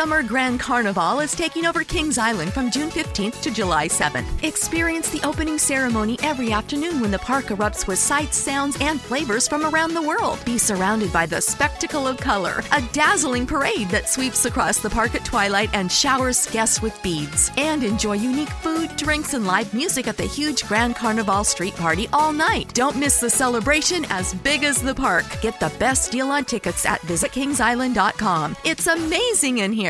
Summer Grand Carnival is taking over Kings Island from June 15th to July 7th. Experience the opening ceremony every afternoon when the park erupts with sights, sounds, and flavors from around the world. Be surrounded by the spectacle of color, a dazzling parade that sweeps across the park at twilight and showers guests with beads. And enjoy unique food, drinks, and live music at the huge Grand Carnival street party all night. Don't miss the celebration as big as the park. Get the best deal on tickets at visitkingsisland.com. It's amazing in here.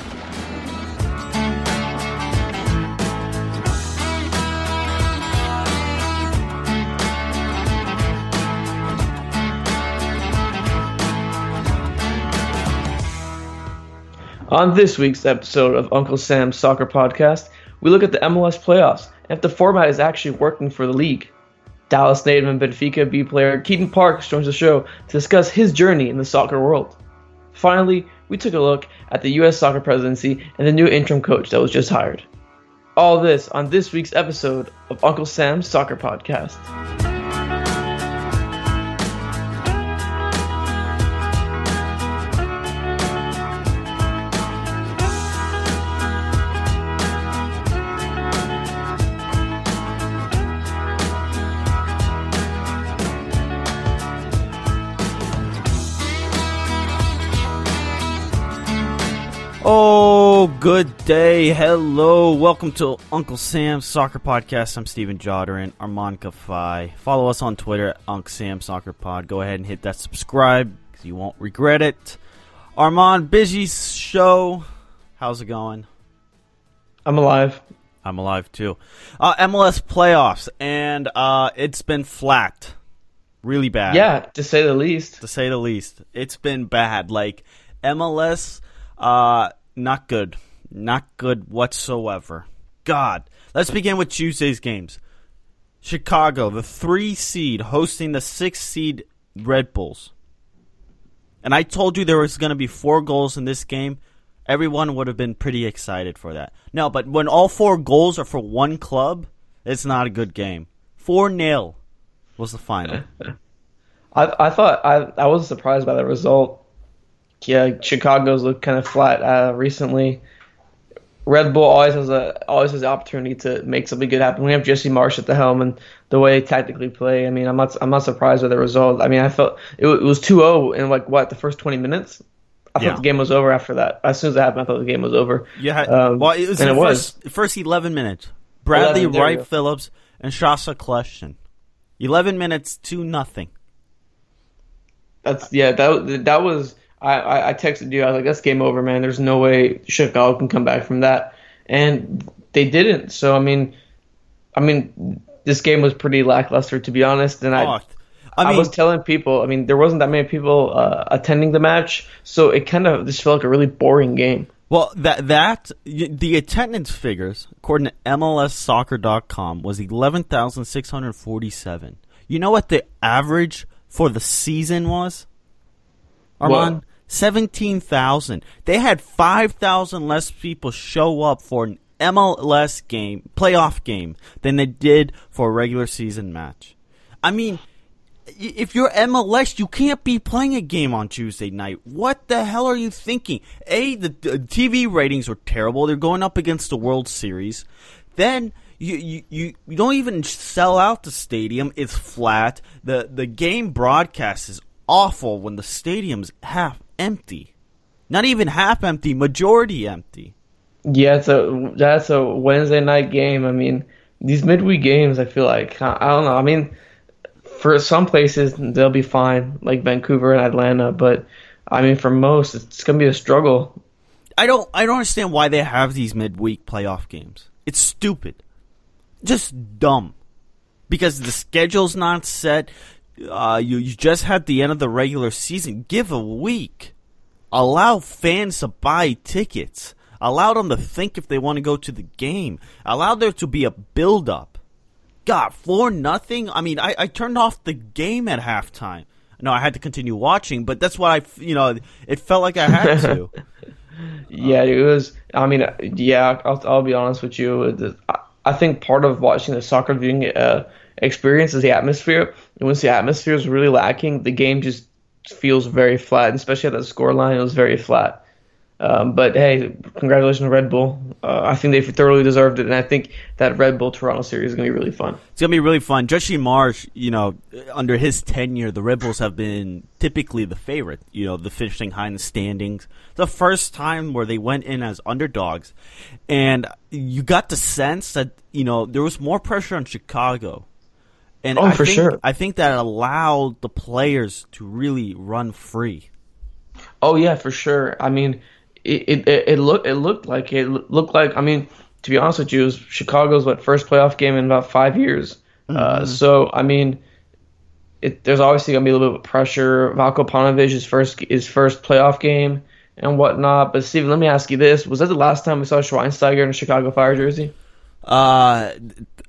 On this week's episode of Uncle Sam's Soccer Podcast, we look at the MLS playoffs and if the format is actually working for the league. Dallas native and Benfica B player Keaton Parks joins the show to discuss his journey in the soccer world. Finally, we took a look at the U.S. soccer presidency and the new interim coach that was just hired. All this on this week's episode of Uncle Sam's Soccer Podcast. Good day. Hello. Welcome to Uncle Sam's Soccer Podcast. I'm Steven Jodderin, Armand Kafai. Follow us on Twitter at Uncle Sam Soccer Pod. Go ahead and hit that subscribe because you won't regret it. Armand, busy show. How's it going? I'm alive. I'm alive too. Uh, MLS playoffs, and uh, it's been flat. Really bad. Yeah, to say the least. To say the least. It's been bad. Like, MLS uh, not good. Not good whatsoever. God. Let's begin with Tuesday's games. Chicago, the three seed, hosting the six seed Red Bulls. And I told you there was going to be four goals in this game. Everyone would have been pretty excited for that. No, but when all four goals are for one club, it's not a good game. 4 0 was the final. I, I thought I, I was surprised by the result yeah, Chicago's looked kind of flat uh, recently. Red Bull always has a always has the opportunity to make something good happen. We have Jesse Marsch at the helm and the way they tactically play. I mean, I'm not I'm not surprised with the result. I mean, I felt it, it was 2-0 in like what the first 20 minutes. I Yeah. thought the game was over after that. As soon as it happened, I thought the game was over. Yeah, Um, well, it was and the it was. first, first 11 minutes. Bradley 11, Wright. Phillips and Sacha Kljestan. 11 minutes to nothing. That's yeah. That that was. I, I I texted you. I was like, "That's game over, man. There's no way Chicago can come back from that." And they didn't. So I mean, I mean, this game was pretty lackluster to be honest. And I, I, I was telling people. I mean, there wasn't that many people uh, attending the match, so it kind of just felt like a really boring game. well, that that the attendance figures, according to MLSsoccer.com, was 11,647. You know what the average for the season was? Armand, What? 17,000. They had 5,000 less people show up for an MLS game, playoff game, than they did for a regular season match. I mean, if you're MLS, you can't be playing a game on Tuesday night. What the hell are you thinking? A, the, TV ratings were terrible. They're going up against the World Series. Then you, you, you, you don't even sell out the stadium. It's flat. The the game broadcast is awful when the stadium's half empty. Not even half empty, majority empty. Yeah, a that's a Wednesday night game. I mean, these midweek games, I feel like I I don't know. I mean, for some places they'll be fine, like Vancouver and Atlanta. But I mean, for most, it's gonna be a struggle. I don't I don't understand why they have these midweek playoff games. It's stupid. Just dumb. Because the schedule's not set. Uh, you you just had the end of the regular season. Give a week. Allow fans to buy tickets. Allow them to think if they want to go to the game. Allow there to be a build up. God, four nothing. I mean, I, I turned off the game at halftime. No, I had to continue watching, but that's what I, you know, it felt like I had to. Yeah, it was. I mean, yeah, I'll, I'll be honest with you. I think part of watching the soccer viewing uh, experience is the atmosphere. And once the atmosphere is really lacking, the game just feels very flat. Especially at that score line, it was very flat. Um, but hey, congratulations, to Red Bull. Uh, I think they thoroughly deserved it, and I think that Red Bull Toronto series is going to be really fun. It's going to be really fun. Jesse Marsch, you know, under his tenure, the Red Bulls have been typically the favorite. You know, the finishing high in the standings. The first time where they went in as underdogs, and you got the sense that you know there was more pressure on Chicago. And oh, I for think, sure. I think that allowed the players to really run free. Oh yeah, for sure. I mean it, it, it looked it looked like it looked like I mean to be honest with you, it was Chicago's what first playoff game in about five years. Uh, mm-hmm. Uh, so I mean, it, there's obviously gonna be a little bit of pressure. Veljko Paunovic his first his first playoff game and whatnot. But Steven, let me ask you this: Was that the last time we saw Schweinsteiger in a Chicago Fire jersey? Uh,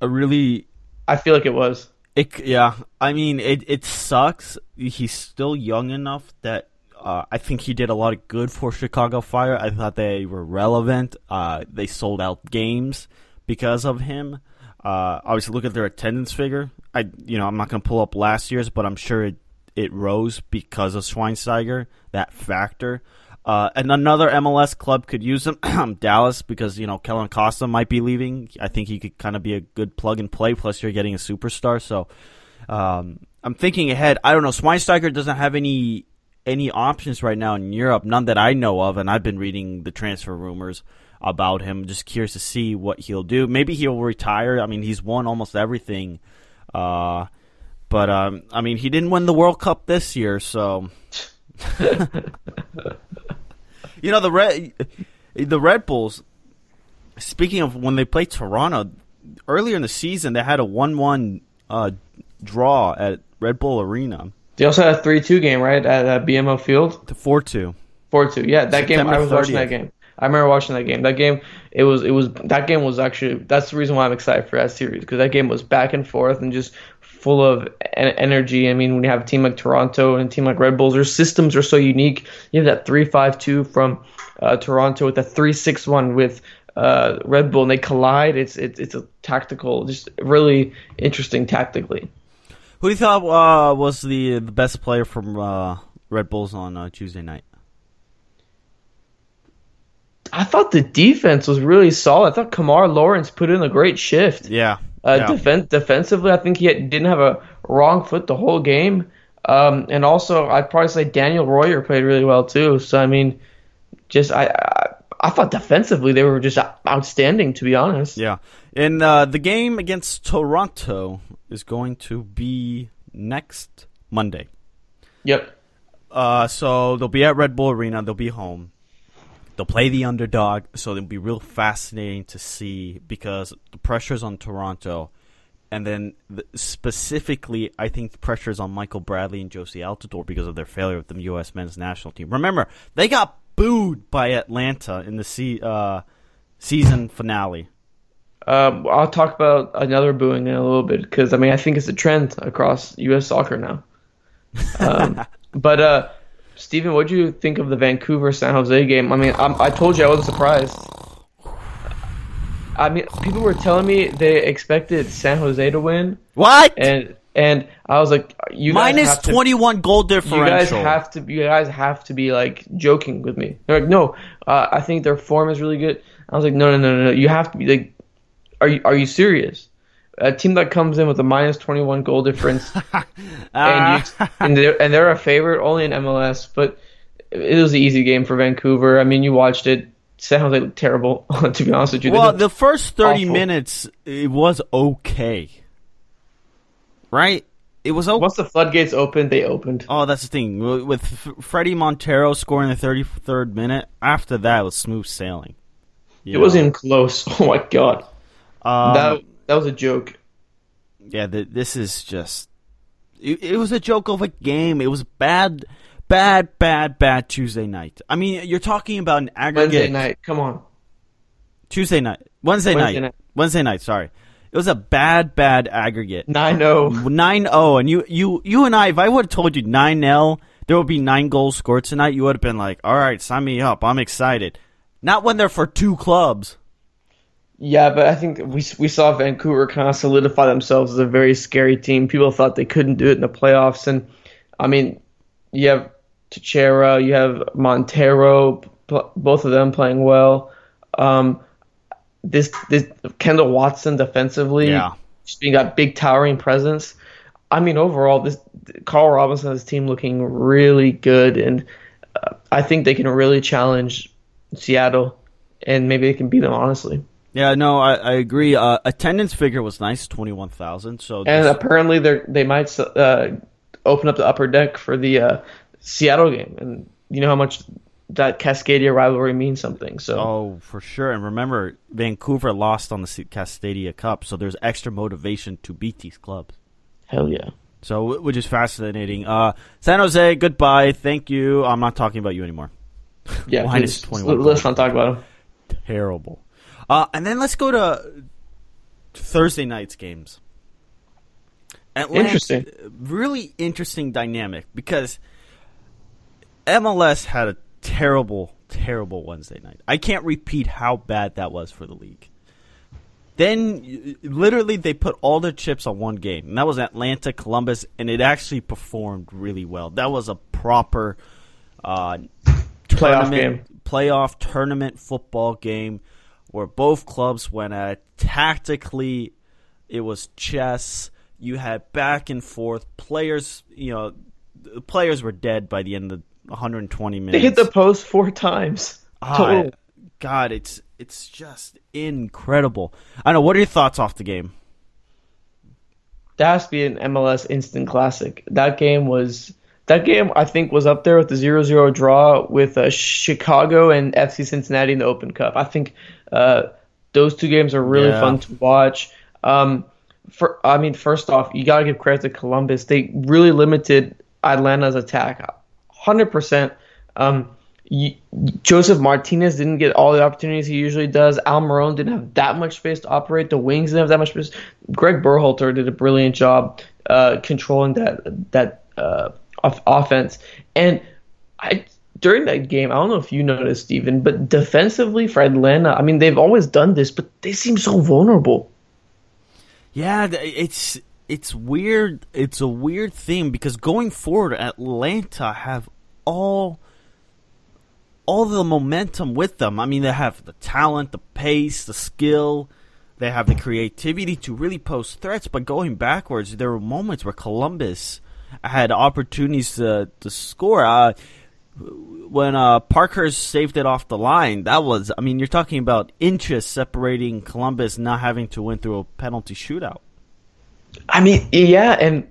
a really. I feel like it was. It yeah. I mean, it it sucks. He's still young enough that uh, I think he did a lot of good for Chicago Fire. I thought they were relevant. Uh, they sold out games because of him. Uh, obviously, look at their attendance figure. I, you know, I'm not going to pull up last year's, but I'm sure it, it rose because of Schweinsteiger. That factor. Uh, and another MLS club could use him, Dallas, because you know Kellyn Acosta might be leaving. I think he could kind of be a good plug and play. Plus, you're getting a superstar, so um, I'm thinking ahead. I don't know. Schweinsteiger doesn't have any any options right now in Europe, none that I know of, and I've been reading the transfer rumors about him. Just curious to see what he'll do. Maybe he'll retire. I mean, he's won almost everything. Uh, but um, I mean, he didn't win the World Cup this year, so you know the red the Red Bulls. Speaking of when they played Toronto earlier in the season, they had a one-one uh, draw at Red Bull Arena. They also had a three-two game, right, at, at BMO Field. The four-two. Four-two. Yeah, that September game. I was 30th. watching that game. I remember watching that game. That game, it was, it was, that game was actually. That's the reason why I'm excited for that series because that game was back and forth and just full of energy. I mean, when you have a team like Toronto and a team like Red Bulls, their systems are so unique. You have that three-five-two from uh, Toronto with the three-six-one with uh, Red Bull, and they collide. It's it's it's a tactical, just really interesting tactically. Who do you thought uh, was the the best player from uh, Red Bulls on uh, Tuesday night? I thought the defense was really solid. I thought Kemar Lawrence put in a great shift. Yeah. Uh, yeah. Defen- defensively, I think he had, didn't have a wrong foot the whole game. Um, and also, I'd probably say Daniel Royer played really well too. So I mean, just I, I, I thought defensively they were just outstanding to be honest. Yeah. and uh, the game against Toronto, is going to be next Monday. Yep. Uh, so they'll be at Red Bull Arena. They'll be home. They'll play the underdog, so it'll be real fascinating to see because the pressure's on Toronto, and then the, specifically, I think the pressure's on Michael Bradley and Jozy Altidore because of their failure with the U.S. men's national team. Remember, they got booed by Atlanta in the se- uh, season finale. Um, I'll talk about another booing in a little bit because I mean I think it's a trend across U.S. soccer now. Um, but uh, Steven, what do you think of the Vancouver San Jose game? I mean, I'm, i told you I wasn't surprised. I mean, people were telling me they expected San Jose to win. What? And and I was like, you minus to, twenty one goal differential. You guys have to. You guys have to be like joking with me. They're like, no, uh, I think their form is really good. I was like, no, no, no, no. You have to be like are you are you serious? A team that comes in with a minus 21 goal difference, and, you, and, they're, and they're a favorite only in MLS, but it was an easy game for Vancouver. I mean, you watched it. Sounds looked terrible, to be honest with you. Well, the first 30 awful. minutes, it was okay. Right? it was okay. Once the floodgates opened, they opened. Oh, that's the thing with with F- Fredy Montero scoring the 33rd minute. After that, it was smooth sailing. You It know? wasn't even close. Oh my god, Um, that that was a joke. yeah, th- this is just. It, it was a joke of a game. It was bad, bad, bad, bad Tuesday night. I mean, you're talking about an aggregate Wednesday night. Come on. Tuesday night, Wednesday, Wednesday night. night. Wednesday night. Sorry, it was a bad, bad aggregate. 9-0. 9-0 and you you you and I if I would have told you 9-0 there would be 9 goals scored tonight you would have been like all right sign me up I'm excited not when they're for two clubs Yeah, but I think we we saw Vancouver kind of solidify themselves as a very scary team. People thought they couldn't do it in the playoffs, and I mean, you have Teixeira, you have Montero, both of them playing well. Um, this this Kendall Waston defensively, Yeah. just being got big towering presence. I mean, overall, this Carl Robinson and his team looking really good, and uh, I think they can really challenge Seattle, and maybe they can beat them honestly. Yeah no I, I agree. Uh, attendance figure was nice 21,000 so And this- apparently they they might uh, open up the upper deck for the uh, Seattle game, and you know how much that Cascadia rivalry means something. So. Oh for sure. And remember Vancouver lost on the Cascadia Cup so there's extra motivation to beat these clubs. Hell yeah, so which is fascinating. Uh, San Jose goodbye. Thank you. I'm not talking about you anymore. Yeah. 21 Let's not talk about him. terrible. Uh, and then let's go to Thursday night's games. Atlanta- Interesting. really interesting dynamic because MLS had a terrible, terrible Wednesday night. I can't repeat how bad that was for the league. Then, literally, they put all their chips on one game, and that was Atlanta Columbus, and it actually performed really well. That was a proper uh, Playoff tournament- playoff tournament football game where both clubs went at it. tactically. It was chess. You had back and forth. Players, you know, the players were dead by the end of the 120 minutes. They hit the post four times. Ah, Total. God, it's it's just incredible. I know. What are your thoughts off the game? That has to be an MLS instant classic. That game was that game I think was up there with the 0-0 draw with uh, Chicago and FC Cincinnati in the Open Cup. I think uh, those two games are really Yeah. fun to watch. Um, for I mean, first off, you got to give credit to Columbus. They really limited Atlanta's attack, hundred percent. Um, y- Josef Martinez didn't get all the opportunities he usually does. Almiron didn't have that much space to operate. The wings didn't have that much space. Greg Berhalter did a brilliant job uh, controlling that that uh, off- offense. And I during that game, I don't know if you noticed, Steven, but defensively for Atlanta, I mean, they've always done this, but they seem so vulnerable. Yeah, it's it's weird. It's a weird thing because going forward, Atlanta have all all the momentum with them. I mean, they have the talent, the pace, the skill. They have the creativity to really pose threats. But going backwards, there were moments where Columbus had opportunities to to score. Uh, when uh, Parkhurst saved it off the line, that was, I mean, you're talking about inches separating Columbus not having to win through a penalty shootout. I mean, yeah, and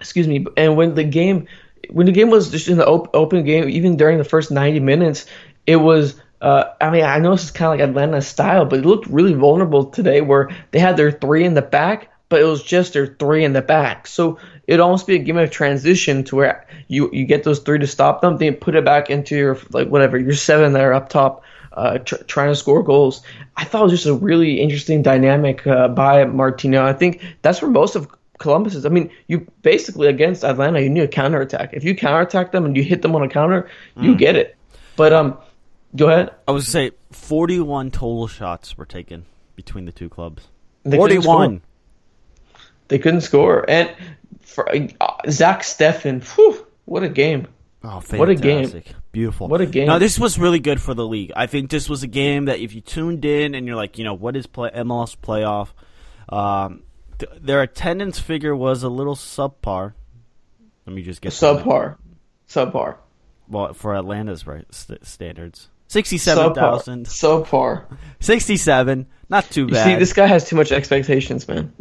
excuse me, and when the game, when the game was just in the op- open game, even during the first ninety minutes, it was. Uh, I mean, I know this is kind of like Atlanta style, but it looked really vulnerable today, where they had their three in the back, but it was just their three in the back. So it'd almost be a game of transition to where you you get those three to stop them, then put it back into your like whatever your seven there up top, uh, tr- trying to score goals. I thought it was just a really interesting dynamic uh, by Martino. I think that's where most of Columbus is. I mean, you basically against Atlanta, you need a counterattack. If you counterattack them and you hit them on a counter, you get it. But um, go ahead. I was say 41 total shots were taken between the two clubs. They 41. They couldn't score, and for uh, Zach Steffen, whew, what a game! Oh, fantastic. What a game. Beautiful. What a game. No, this was really good for the league. I think this was a game that if you tuned in and you're like, you know, what is play- MLS playoff? Um, th- their attendance figure was a little subpar. Let me just get. Subpar, subpar, Well, for Atlanta's right st- standards. subpar, 67,000. subpar. 67. Not too You bad. see, this guy has too much expectations, man.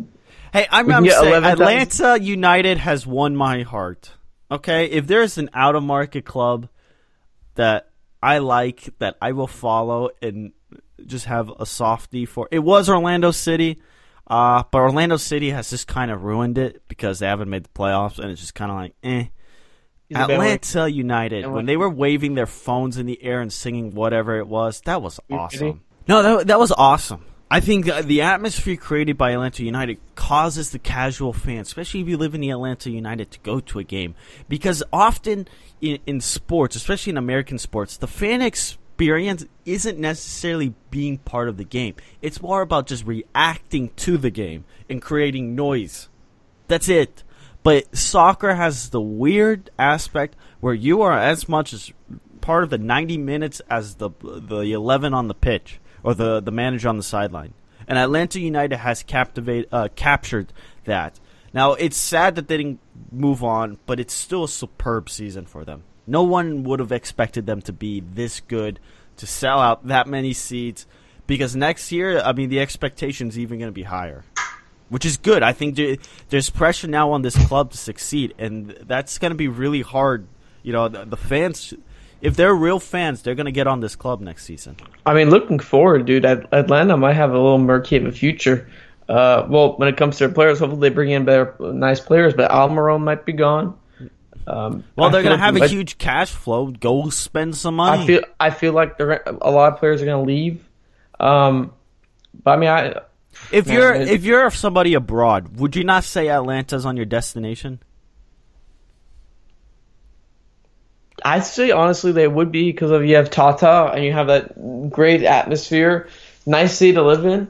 Hey, I'm, We can I'm saying Atlanta United has won my heart. Okay, if there's an out of market club that I like, that I will follow and just have a softie for, it was Orlando City. Uh, but Orlando City has just kind of ruined it because they haven't made the playoffs, and it's just kind of like, eh. He's a. Atlanta United, when they were waving their phones in the air and singing whatever it was, that was awesome. No, that, that was awesome. I think the, atmosphere created by Atlanta United causes the casual fan, especially if you live in the Atlanta United, to go to a game. Because often in, in sports, especially in American sports, the fan experience isn't necessarily being part of the game. It's more about just reacting to the game and creating noise. That's it. But soccer has the weird aspect where you are as much as part of the 90 minutes as the the 11 on the pitch or the the manager on the sideline. And Atlanta United has captivate uh, captured that. Now it's sad that they didn't move on, but it's still a superb season for them. No one would have expected them to be this good to sell out that many seats because next year, I mean, the expectation's even going to be higher which is good. I think there's pressure now on this club to succeed, and that's going to be really hard. You know, the, the fans, if they're real fans, they're going to get on this club next season. I mean, looking forward, dude. At- Atlanta might have a little murky of a future. Uh, well, when it comes to their players, hopefully they bring in better, nice players. But Almiron might be gone. Um, Well, they're going to have a huge cash flow. Go spend some money. I feel I feel like a lot of players are going to leave. Um, but I mean, I if Man, you're if you're somebody abroad, would you not say Atlanta's on your destination? I'd say honestly they would be because of you have Tata and you have that great atmosphere, nice city to live in.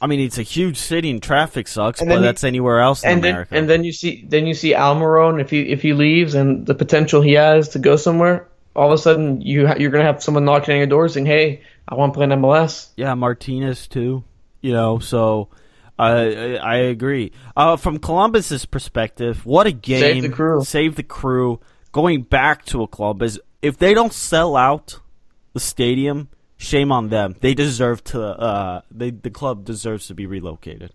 I mean, it's a huge city and traffic sucks, And but you- that's anywhere else in and then America. and then you see then you see Almiron if he if he leaves and the potential he has to go somewhere. All of a sudden you ha- you're gonna have someone knocking on your door saying, "Hey, I want to play in MLS." Yeah, Martinez too. You know, so I I, I agree. Uh, from Columbus's perspective, what a game! Save the crew. Save the crew. Going back to a club is if they don't sell out the stadium, shame on them. They deserve to. Uh, they the club deserves to be relocated.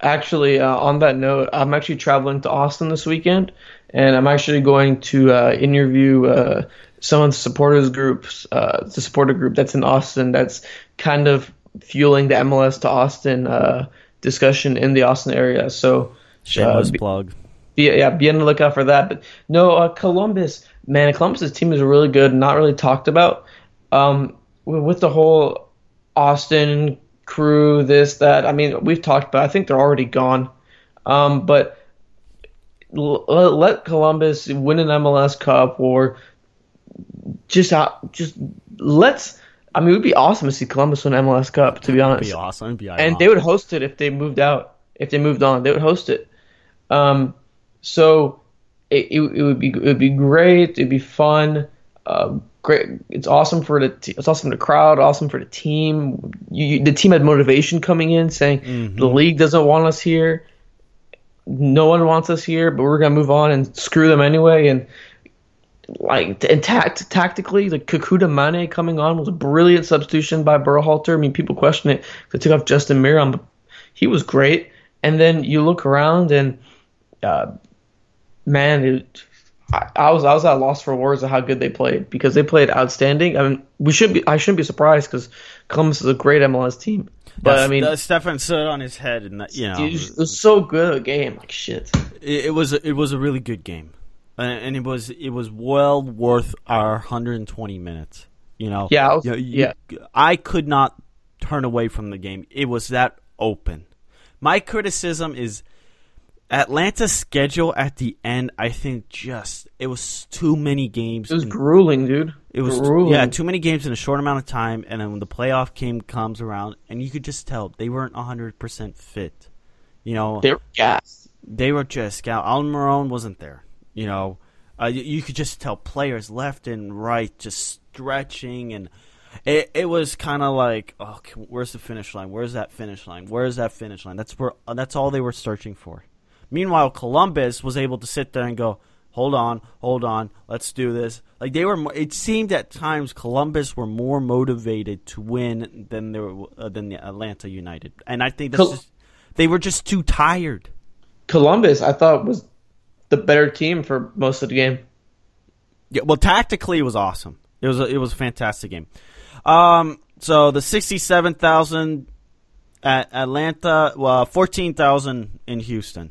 Actually, uh, on that note, I'm actually traveling to Austin this weekend, and I'm actually going to uh, interview uh, some of the supporters groups, uh, the supporter group that's in Austin, that's kind of fueling the MLS to Austin uh, discussion in the Austin area. So, Shameless uh, plug. Be yeah, be on the lookout for that. But no, uh, Columbus, man, Columbus's team is really good, not really talked about. Um, with the whole Austin crew, this, that. I mean, we've talked about. I think they're already gone. Um, but l- let Columbus win an MLS Cup or just out, just let's. I mean, it would be awesome to see Columbus win an MLS Cup. To be honest, Be awesome. It'd be and they would host it if they moved out. If they moved on, they would host it. Um, so it, it, it would be it would be great. It'd be fun. Uh, great. It's awesome for the t- it's awesome for the crowd. Awesome for the team. You, you- the team had motivation coming in, saying the league doesn't want us here. No one wants us here, but we're gonna move on and screw them anyway. And like and tact tactically, like Kekuta Manneh coming on was a brilliant substitution by Berhalter. I mean, people question it. They took off Justin Meram, but he was great. And then you look around and, uh, man, it, I, I was I was at a loss for words of how good they played because they played outstanding. I mean, we should be I shouldn't be surprised because Columbus is a great MLS team. But I mean, Steffen stood on his head, and that, you know, it was, it was so good a game. Like shit. it, it was it was a really good game, and, and it was it was well worth our 120 minutes. You know, Yeah, I was- You know, you- I could not turn away from the game. It was that open. My criticism is Atlanta's schedule at the end. I think just it was too many games. It was in- grueling, dude. it was grueling. yeah, too many games in a short amount of time, and then when the playoff came comes around, and you could just tell they weren't hundred percent fit. You know, They were gassed. they were just Gal Almiron wasn't there. You know, uh, you, you could just tell players left and right just stretching, and it it was kind of like, oh, where's the finish line? Where's that finish line? Where's that finish line? That's where uh, that's all they were searching for. Meanwhile, Columbus was able to sit there and go, hold on, hold on, let's do this. Like they were, it seemed at times Columbus were more motivated to win than they were uh, than the Atlanta United, and I think Col- just They were just too tired. Columbus, I thought was the better team for most of the game. Yeah, well, tactically, it was awesome. It was a, it was a fantastic game. Um, so the sixty-seven thousand at Atlanta, well, fourteen thousand in Houston.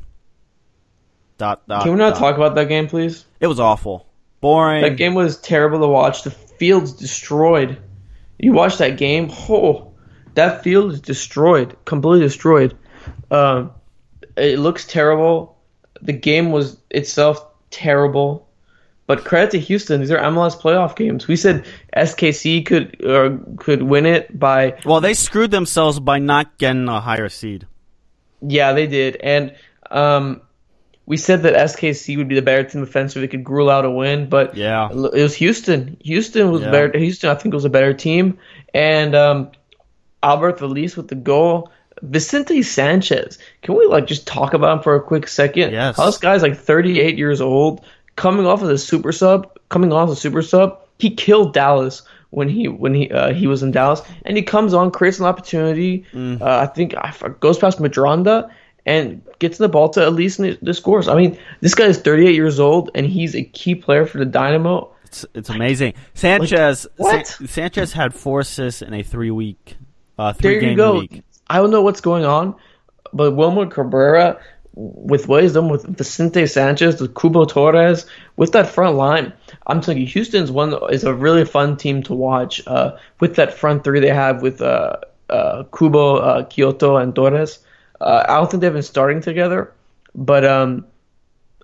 Dot, dot, Can we not dot. talk about that game, please? It was awful, boring. That game was terrible to watch. The field's destroyed. You watch that game, oh, that field is destroyed, completely destroyed. Um, it looks terrible. The game was itself terrible. But credit to Houston; these are MLS playoff games. We said SKC could uh, could win it by Well, they screwed themselves by not getting a higher seed. Yeah, they did, and um, we said that SKC would be the better team offensively. They could gruel out a win, but Yeah. it was Houston. Houston was Yeah. better. Houston, I think, was a better team, and um, Albert Felice with the goal. Vicente Sanchez. Can we like just talk about him for a quick second? Yes. How this guy's like 38 years old, coming off as a super sub, coming off as a super sub. He killed Dallas when he when he uh, he was in Dallas, and he comes on, creates an opportunity. Mm. Uh, I think I goes past Medranda and gets the ball to at least the scores. I mean, this guy is 38 years old, and he's a key player for the Dynamo. It's, it's amazing. Sanchez what? San- Sanchez had four assists in a three week, uh, There three you game go. week. I don't know what's going on, but Wilmer Cabrera, with wisdom with Vicente Sanchez, with Cubo Torres, with that front line, I'm telling you, Houston's one is a really fun team to watch. Uh, with that front three they have with uh, uh, Cubo, uh, Quioto, and Torres. Uh, I don't think they've been starting together, but um,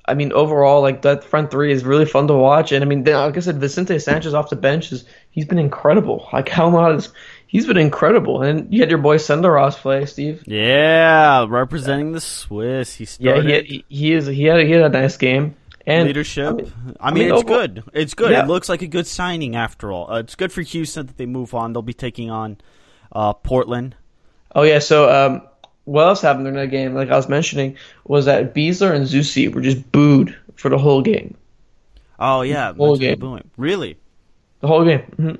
I mean, overall, like that front three is really fun to watch. And I mean, like I said, Vicente Sanchez off the bench is he's been incredible. Like how not is he's been incredible. And you had your boy Senderos play, Steve. Yeah, representing the Swiss. He Yeah, started he had, he, he is he had he had a nice game. And leadership. I mean, I mean, it's overall- good. It's good. Yeah. It looks like a good signing after all. Uh, it's good for Houston that they move on. They'll be taking on uh, Portland. Oh yeah, so um, what else happened during that game? Like I was mentioning, was that Besler and Zusi were just booed for the whole game. Oh yeah, Whole game. booing. Really? The whole game. hmm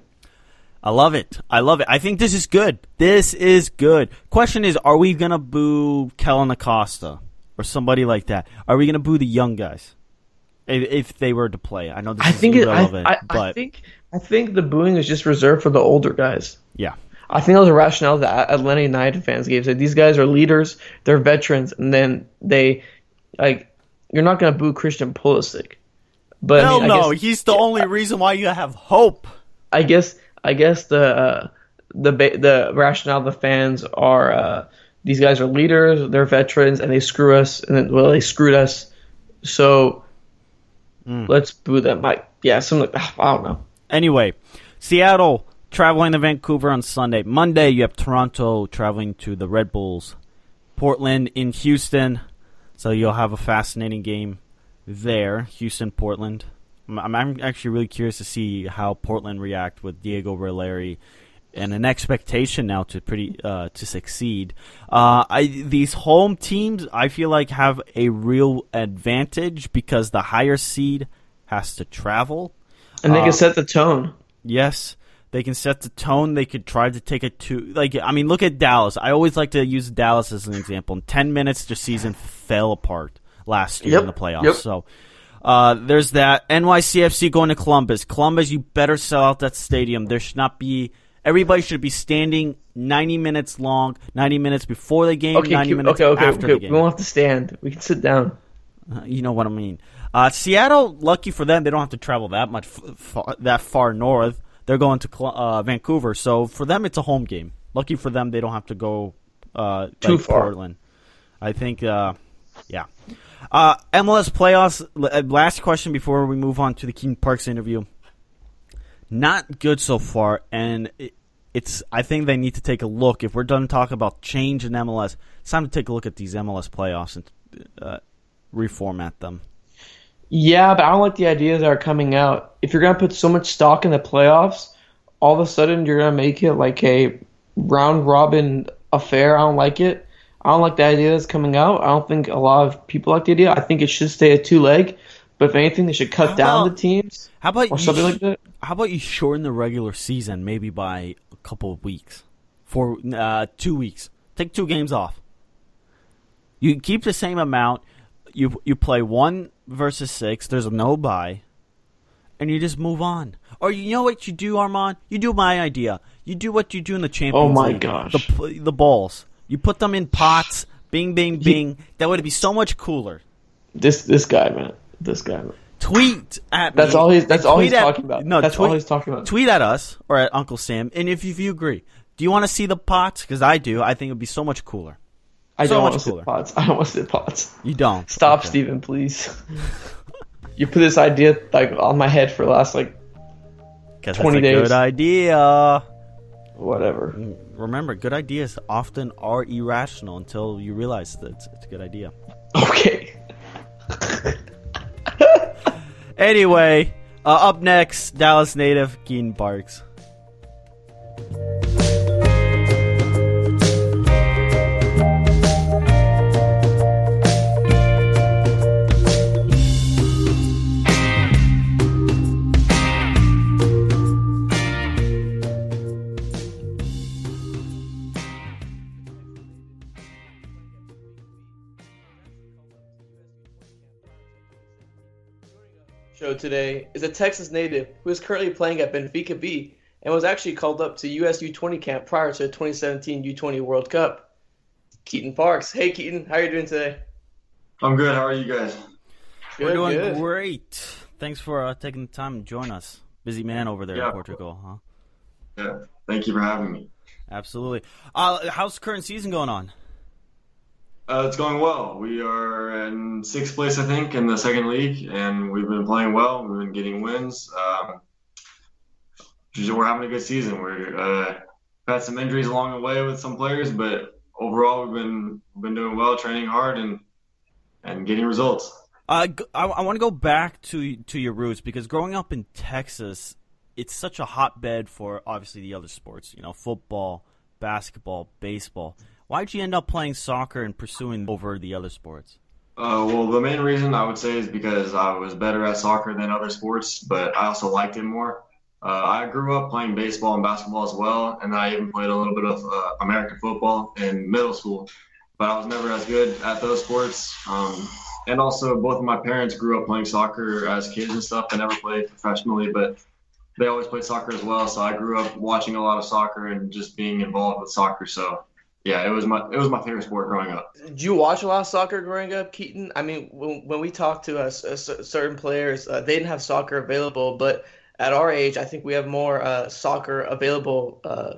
I love it. I love it. I think this is good. This is good. Question is, are we gonna boo Kellyn Acosta or somebody like that? Are we gonna boo the young guys if, if they were to play? I know this I is think it, I, irrelevant, I, but I think I think the booing is just reserved for the older guys. yeah, I think that was a rationale that Atlanta United fans gave. Said these guys are leaders, they're veterans, and then they like you're not gonna boo Christian Pulisic. But I hell mean, I no, guess, he's the only reason why you have hope. I guess I guess the uh, the ba- the rationale of the fans are uh, these guys are leaders, they're veterans, and they screw us, and then, well they screwed us, so Hmm. let's boo them. Like yeah, some like I don't know. Anyway, Seattle traveling to Vancouver on Sunday. Monday, you have Toronto traveling to the Red Bulls. Portland in Houston. So you'll have a fascinating game there. Houston, Portland. I'm, I'm- actually really curious to see how Portland react with Diego Valeri and an expectation now to pretty uh, to succeed. Uh, I these home teams I feel like have a real advantage because the higher seed has to travel. And they Uh, can set the tone. Yes, they can set the tone. They could try to take it to like I mean, look at Dallas. I always like to use Dallas as an example. In ten minutes, their season fell apart last year in the playoffs. yep. So uh, there's that. NYCFC going to Columbus. Columbus, you better sell out that stadium. There should not be. Everybody should be standing 90 minutes long, 90 minutes before the game, Okay, 90 cute. minutes okay, okay, after okay. the We game. don't have to stand. We can sit down. Uh, You know what I mean. Uh, Seattle, lucky for them, they don't have to travel that much, f- far, that far north. They're going to uh, Vancouver, so for them, it's a home game. Lucky for them, they don't have to go uh, Too like far. Portland. I think, uh, yeah. Uh, MLS playoffs. uh, Last question before we move on to the Keaton Parks interview. Not good so far, and it, it's. I think they need to take a look. If we're done talking about change in MLS, it's time to take a look at these MLS playoffs and uh, reformat them. Yeah, but I don't like the ideas that are coming out. If you're gonna put so much stock in the playoffs, all of a sudden you're gonna make it like a round robin affair. I don't like it. I don't like the idea that's coming out. I don't think a lot of people like the idea. I think it should stay a two leg. But if anything, they should cut How down the teams How about or something sh- like that. How about you shorten the regular season maybe by a couple of weeks, for uh, two weeks? Take two games off. You keep the same amount. You you play one versus six. There's no buy, and you just move on. Or you know what you do, Armand? You do my idea. You do what you do in the Champions Oh my League. gosh. The the balls. You put them in pots. Bing, bing, bing. That would be so much cooler. This this guy, man. This guy, man. Tweet at That's me. all he's- that's all he's at- talking about. No, That's tweet, all he's talking about. Tweet at us or at Uncle Sam, and if you, if you agree, do you want to see the pots? Because I do. I think it would be so much cooler. I So don't want to sit pots. I don't want to sit pots. You don't. Stop, Okay. Steven, please. you put this idea like on my head for the last like 'Cause 20 that's a days. good idea. whatever. Remember, good ideas often are irrational until you realize that it's, it's a good idea. Okay. Anyway, uh, up next, Dallas native Keaton Parks. Show today is a Texas native who is currently playing at Benfica B and was actually called up to US U20 camp prior to the 2017 U20 World Cup. Keaton Parks. Hey Keaton, how are you doing today? I'm good. How are you guys? We're doing good. great. Thanks for uh, taking the time to join us. Busy man over there in Portugal, huh? Yeah. Thank you for having me. Absolutely. Uh, how's the current season going on? Uh, it's going well. We are in sixth place, I think, in the second league, and we've been playing well. We've been getting wins. Um, we're having a good season. We're uh, had some injuries along the way with some players, but overall, we've been been doing well, training hard, and and getting results. Uh, g- I, want to go back to to your roots because growing up in Texas, it's such a hotbed for obviously the other sports. You know, football, basketball, baseball. Why'd you end up playing soccer and pursuing over the other sports? Uh, well, the main reason I would say is because I was better at soccer than other sports, but I also liked it more. Uh, I grew up playing baseball and basketball as well, and I even played a little bit of uh, American football in middle school, but I was never as good at those sports. Um, and also, both of my parents grew up playing soccer as kids and stuff. I never played professionally, but they always played soccer as well. So I grew up watching a lot of soccer and just being involved with soccer. So yeah, it was my it was my favorite sport growing up. Did you watch a lot of soccer growing up, Keaton? I mean, when, when we talked to us, uh, certain players, uh, they didn't have soccer available, but at our age, I think we have more uh, soccer available uh,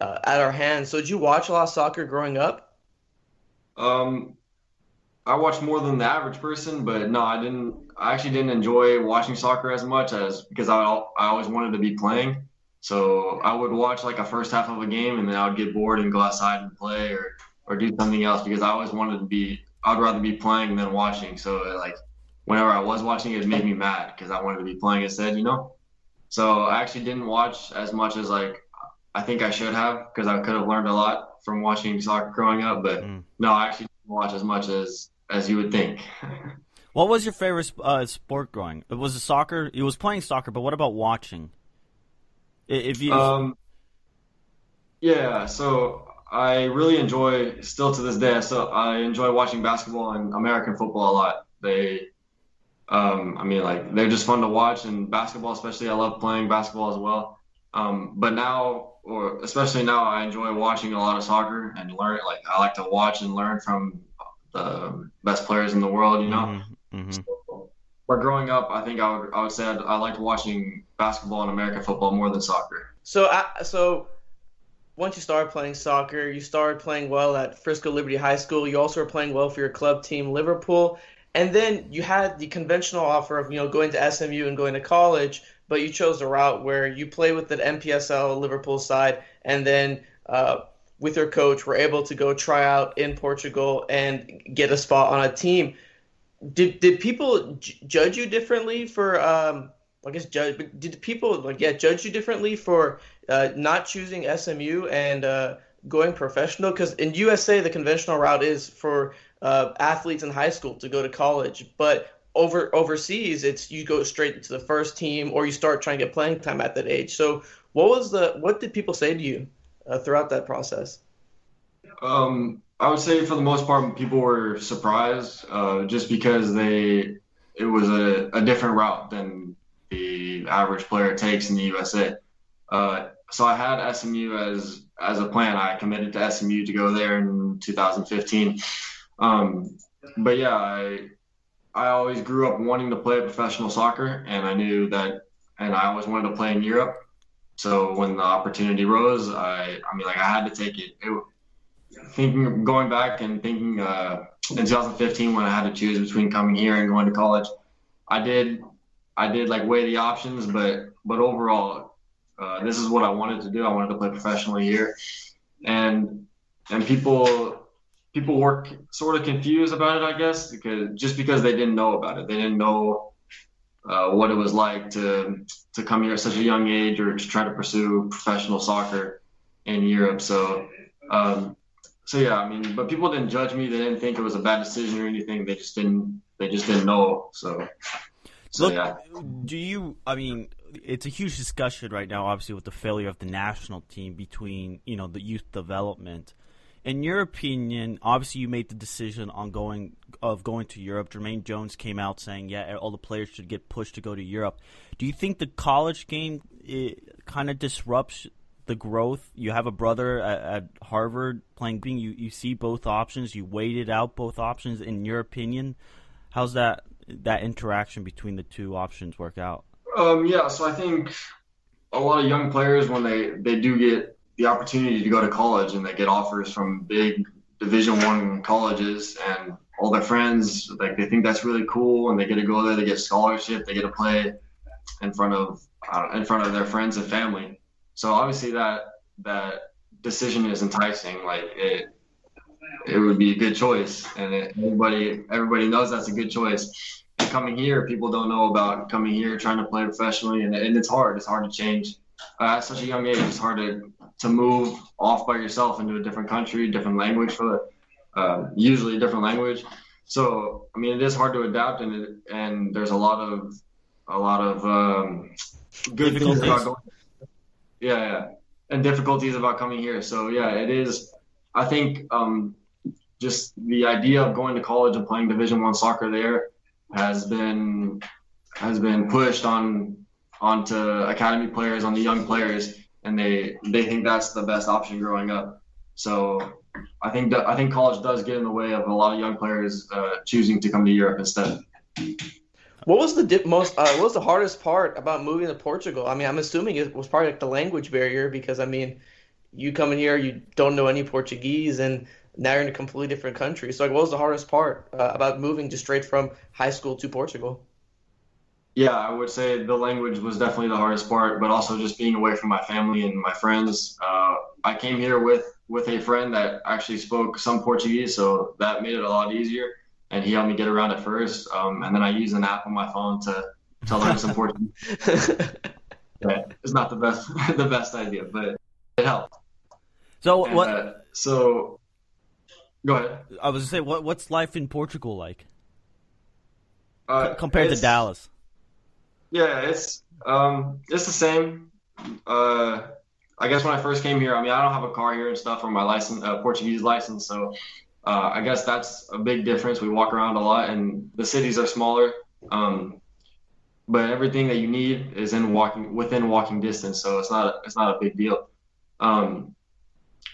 uh, at our hands. So did you watch a lot of soccer growing up? Um, I watched more than the average person, but no, I didn't. I actually didn't enjoy watching soccer as much as because I I always wanted to be playing. So I would watch like a first half of a game, and then I would get bored and go outside and play or or do something else because I always wanted to be. I'd rather be playing than watching. So like whenever I was watching, it made me mad because I wanted to be playing instead, you know. So I actually didn't watch as much as like I think I should have because I could have learned a lot from watching soccer growing up. But Mm. no, I actually didn't watch as much as as you would think. What was your favorite uh, sport growing? It was soccer. It was playing soccer, but what about watching? If you um, yeah, so I really enjoy still to this day. So I enjoy watching basketball and American football a lot. They, um, I mean, like they're just fun to watch, and basketball especially. I love playing basketball as well. Um, but now, or especially now, I enjoy watching a lot of soccer and learn. Like I like to watch and learn from the best players in the world. You know. Mhm, mhm. But growing up, I think I would I would say I'd, I liked watching basketball and American football more than soccer. So, I, so once you started playing soccer, you started playing well at Frisco Liberty High School. You also were playing well for your club team, Liverpool. And then you had the conventional offer of, you know, going to SMU and going to college, but you chose a route where you play with the NPSL Liverpool side, and then uh, with your coach, were able to go try out in Portugal and get a spot on a team. Did did people j- judge you differently for? Um, I guess judge. Did people like yeah judge you differently for uh, not choosing SMU and uh, going professional? Because in USA, the conventional route is for uh, athletes in high school to go to college, but over overseas, it's you go straight to the first team or you start trying to get playing time at that age. So, what was the what did people say to you uh, throughout that process? Um, I would say for the most part, people were surprised uh, just because they it was a, a different route than the average player takes in the USA. Uh, so I had SMU as as a plan. I committed to SMU to go there in 2015. Um, but yeah, I I always grew up wanting to play professional soccer, and I knew that, and I always wanted to play in Europe. So when the opportunity rose, I I mean like I had to take it. it thinking going back and thinking uh, in 2015 when I had to choose between coming here and going to college, I did I did like weigh the options, but but overall, uh, this is what I wanted to do. I wanted to play professionally here, and and people people were sort of confused about it, I guess, because just because they didn't know about it, they didn't know uh, what it was like to to come here at such a young age or to try to pursue professional soccer in Europe. So. Um, so yeah, I mean, but people didn't judge me. They didn't think it was a bad decision or anything. They just didn't. They just didn't know. So, so Look, yeah. do you? I mean, it's a huge discussion right now, obviously, with the failure of the national team between you know the youth development. In your opinion, obviously, you made the decision on going of going to Europe. Jermaine Jones came out saying, "Yeah, all the players should get pushed to go to Europe." Do you think the college game eh, kind of disrupts the growth. You have a brother at, at Harvard playing. You you see both options. You waited out both options. In your opinion, how's that that interaction between the two options work out? Um, yeah, so I think a lot of young players when they they do get the opportunity to go to college and they get offers from big Division One colleges and all their friends like they think that's really cool and they get to go there. They get scholarship. They get to play in front of uh, in front of their friends and family. So obviously that that decision is enticing. Like it, it would be a good choice, and it, everybody everybody knows that's a good choice. And coming here, people don't know about coming here trying to play professionally, and, and it's hard. It's hard to change uh, at such a young age. It's hard to to move off by yourself into a different country, different language for uh, usually a different language. So I mean, it is hard to adapt, and it, and there's a lot of a lot of um, good things about going yeah, yeah, and difficulties about coming here. So yeah, it is. I think um, just the idea of going to college and playing Division One soccer there has been has been pushed on onto academy players, on the young players, and they they think that's the best option growing up. So I think that, I think college does get in the way of a lot of young players uh, choosing to come to Europe instead. What was the dip most? Uh, what was the hardest part about moving to Portugal? I mean, I'm assuming it was probably like the language barrier because I mean, you come in here, you don't know any Portuguese, and now you're in a completely different country. So, like, what was the hardest part uh, about moving just straight from high school to Portugal? Yeah, I would say the language was definitely the hardest part, but also just being away from my family and my friends. Uh, I came here with with a friend that actually spoke some Portuguese, so that made it a lot easier and he helped me get around at first. Um, and then I use an app on my phone to to learn some Portuguese. it's not the best the best idea, but it helped. So and, what? Uh, so go ahead. I was gonna say, what what's life in Portugal like uh, compared to Dallas? Yeah, it's um, it's the same. Uh, I guess when I first came here, I mean, I don't have a car here and stuff, or my license, uh, Portuguese license, so uh, I guess that's a big difference. We walk around a lot, and the cities are smaller, um, but everything that you need is in walking within walking distance. So it's not it's not a big deal. Um,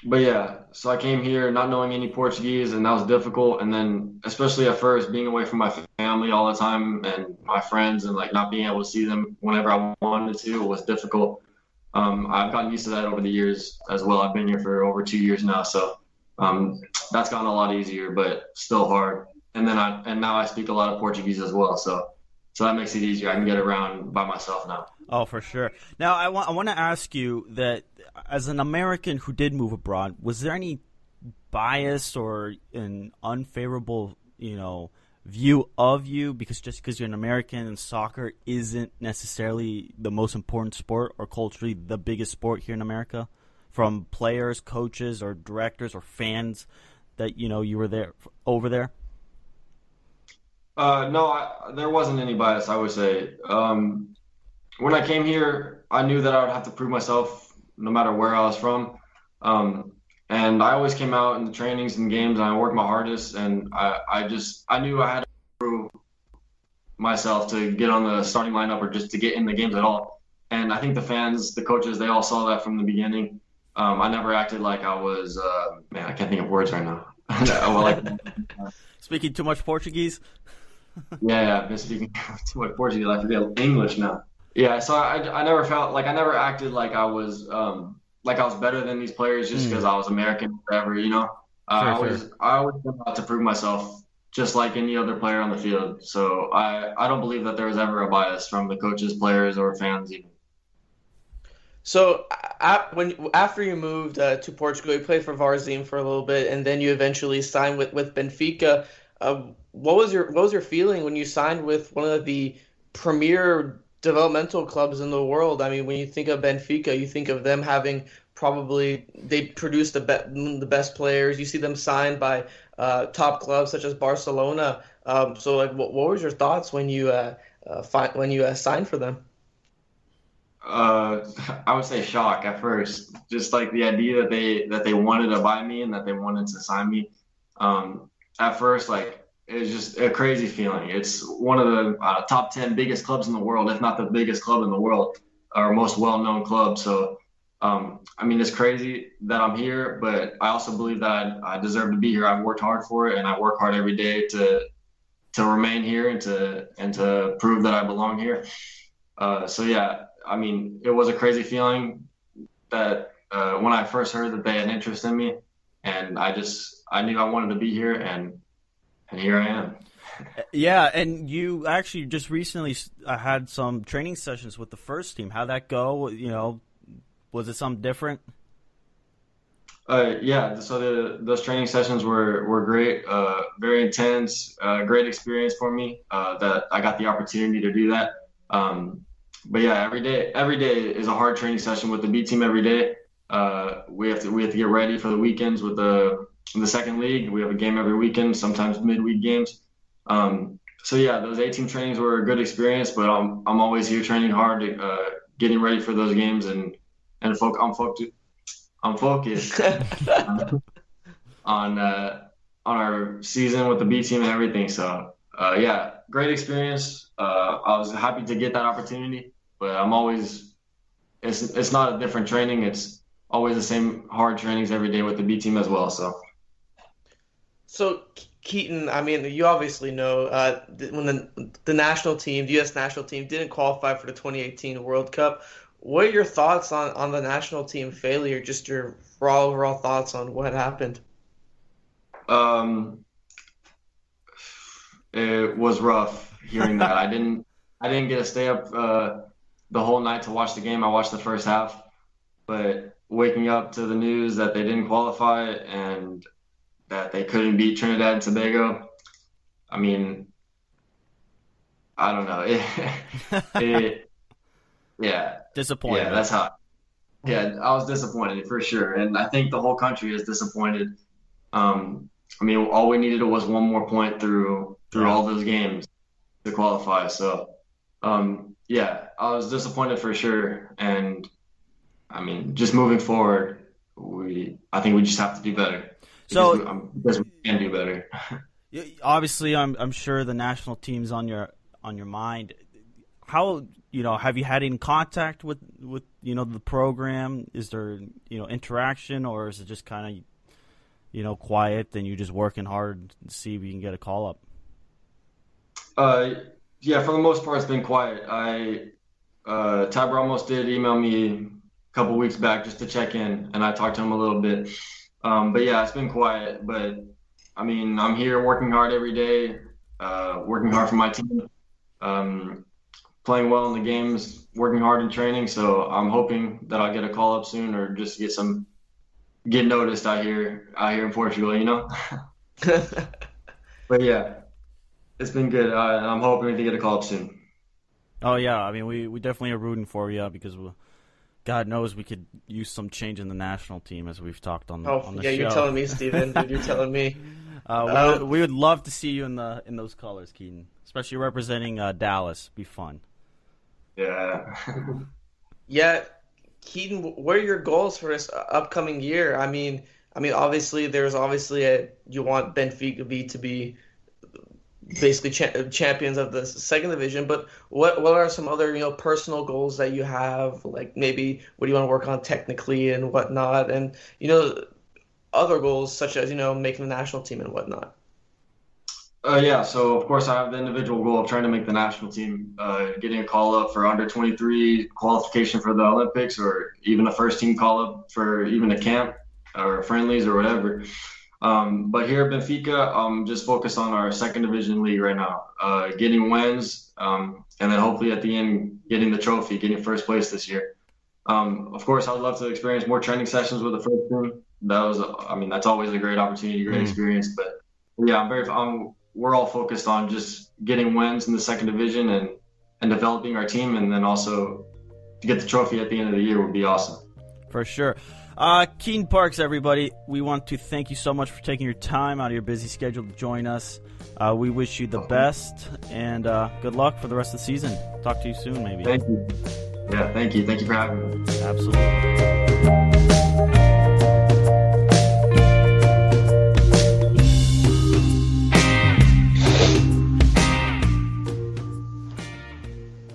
but yeah, so I came here not knowing any Portuguese, and that was difficult. And then, especially at first, being away from my family all the time and my friends, and like not being able to see them whenever I wanted to was difficult. Um, I've gotten used to that over the years as well. I've been here for over two years now, so um, that's gotten a lot easier, but still hard. And then I and now I speak a lot of Portuguese as well, so so that makes it easier. I can get around by myself now. Oh, for sure. Now I want I want to ask you that as an American who did move abroad, was there any bias or an unfavorable, you know, view of you because just because you're an American and soccer isn't necessarily the most important sport or culturally the biggest sport here in America? From players, coaches, or directors or fans that you know you were there over there? Uh, no, I, there wasn't any bias. I would say um, when I came here, I knew that I would have to prove myself no matter where I was from. Um, and I always came out in the trainings and games, and I worked my hardest, and I, I just I knew I had to prove myself to get on the starting lineup or just to get in the games at all. And I think the fans, the coaches, they all saw that from the beginning. Um, I never acted like I was uh, man. I can't think of words right now. well, like, Speaking too much Portuguese. yeah, yeah, I've been speaking too much Portuguese. I forget English now. Yeah, so I, I never felt like I never acted like I was um, like I was better than these players just because I was American, or whatever. You know, uh, I always. I always went out to prove myself, just like any other player on the field. So I I don't believe that there was ever a bias from the coaches, players, or fans even. So, when after you moved uh, to Portugal, you played for Varzim for a little bit, and then you eventually signed with with Benfica. Uh, what was your what was your feeling when you signed with one of the premier developmental clubs in the world? I mean, when you think of Benfica, you think of them having probably they produce the be the best players. You see them signed by uh, top clubs such as Barcelona. Um, so, like, what, what was your thoughts when you uh, uh, fi when you uh, signed for them? Uh, I would say shock at first, just like the idea that they that they wanted to buy me and that they wanted to sign me. Um, at first, like it was just a crazy feeling. It's one of the uh, top ten biggest clubs in the world, if not the biggest club in the world, or most well-known club. So, um, I mean, it's crazy that I'm here, but I also believe that I, I deserve to be here. I've worked hard for it, and I work hard every day to to remain here and to and to prove that I belong here. Uh, so yeah, I mean, it was a crazy feeling that uh, when I first heard that they had interest in me, and I just I knew I wanted to be here, and and here I am. Yeah, and you actually just recently uh, had some training sessions with the first team. How'd that go? You know, was it something different? Uh, yeah, so the those training sessions were were great, uh, very intense, uh, great experience for me. Uh, that I got the opportunity to do that. Um, but yeah, every day every day is a hard training session with the B team every day. Uh, we have to we have to get ready for the weekends with the the second league. We have a game every weekend, sometimes midweek games. Um, so yeah, those 18 trainings were a good experience, but I'm I'm always here training hard, uh, getting ready for those games, and and folk, I'm focused. I'm focused on uh, on our season with the B team and everything. So uh, yeah, great experience. Uh, I was happy to get that opportunity, but I'm always it's it's not a different training. It's always the same hard trainings every day with the B team as well. So So Keaton, I mean, you obviously know uh, when the the national team, the U.S. national team, didn't qualify for the 2018 World Cup. What are your thoughts on on the national team failure? Just your raw overall thoughts on what happened. um, it was rough hearing that. I didn't I didn't get to stay up uh, the whole night to watch the game. I watched the first half, but waking up to the news that they didn't qualify and that they couldn't beat Trinidad and Tobago, I mean, I don't know. It, it yeah, Disappointed. yeah, that's how. Yeah, I was disappointed for sure, and I think the whole country is disappointed. Um, I mean, all we needed was one more point through through all those games to qualify. So, um, yeah, I was disappointed for sure, and I mean, just moving forward, we I think we just have to do better. So- because we, um, because we can do better. Obviously, I'm I'm sure the national team's on your on your mind. How you know have you had any contact with with you know the program? Is there you know interaction or is it just kind of you know quiet and you just working hard to see if you can get a call up? Uh, yeah, for the most part, it's been quiet. I uh, Ramos did email me a couple weeks back just to check in, and I talked to him a little bit. Um, but yeah, it's been quiet. But I mean, I'm here working hard every day, uh, working hard for my team, um, playing well in the games, working hard in training. So I'm hoping that I'll get a call up soon, or just get some get noticed out here out here in Portugal. You know. But yeah, it's been good. Uh, I'm hoping to get a call up soon. Oh yeah, I mean we, we definitely are rooting for you because we, God knows we could use some change in the national team as we've talked on the Oh, on the yeah, show. you're telling me, Steven. Dude, you're telling me. Uh, we, Uh, would, we would love to see you in the in those colors, Keaton, especially representing uh, Dallas. Be fun. Yeah. Yeah, Keaton, what are your goals for this upcoming year? I mean, I mean, obviously, there's obviously a you want Benfica B to be basically cha- champions of the second division. But what what are some other you know personal goals that you have? Like maybe what do you want to work on technically and whatnot, and you know other goals such as you know making the national team and whatnot. Uh, yeah, so of course I have the individual goal of trying to make the national team, uh, getting a call up for under 23 qualification for the Olympics, or even a first team call up for even a camp or friendlies or whatever. Um, but here at Benfica, I'm just focused on our second division league right now, uh, getting wins, um, and then hopefully at the end getting the trophy, getting first place this year. Um, of course, I'd love to experience more training sessions with the first team. That was, I mean, that's always a great opportunity, great mm. experience. But yeah, I'm very, I'm, we're all focused on just getting wins in the second division and and developing our team, and then also to get the trophy at the end of the year would be awesome. For sure. Uh, Keaton Parks, everybody, we want to thank you so much for taking your time out of your busy schedule to join us. Uh, we wish you the best and uh, good luck for the rest of the season. Talk to you soon, maybe. Thank you. Yeah, thank you. Thank you for having me. Absolutely.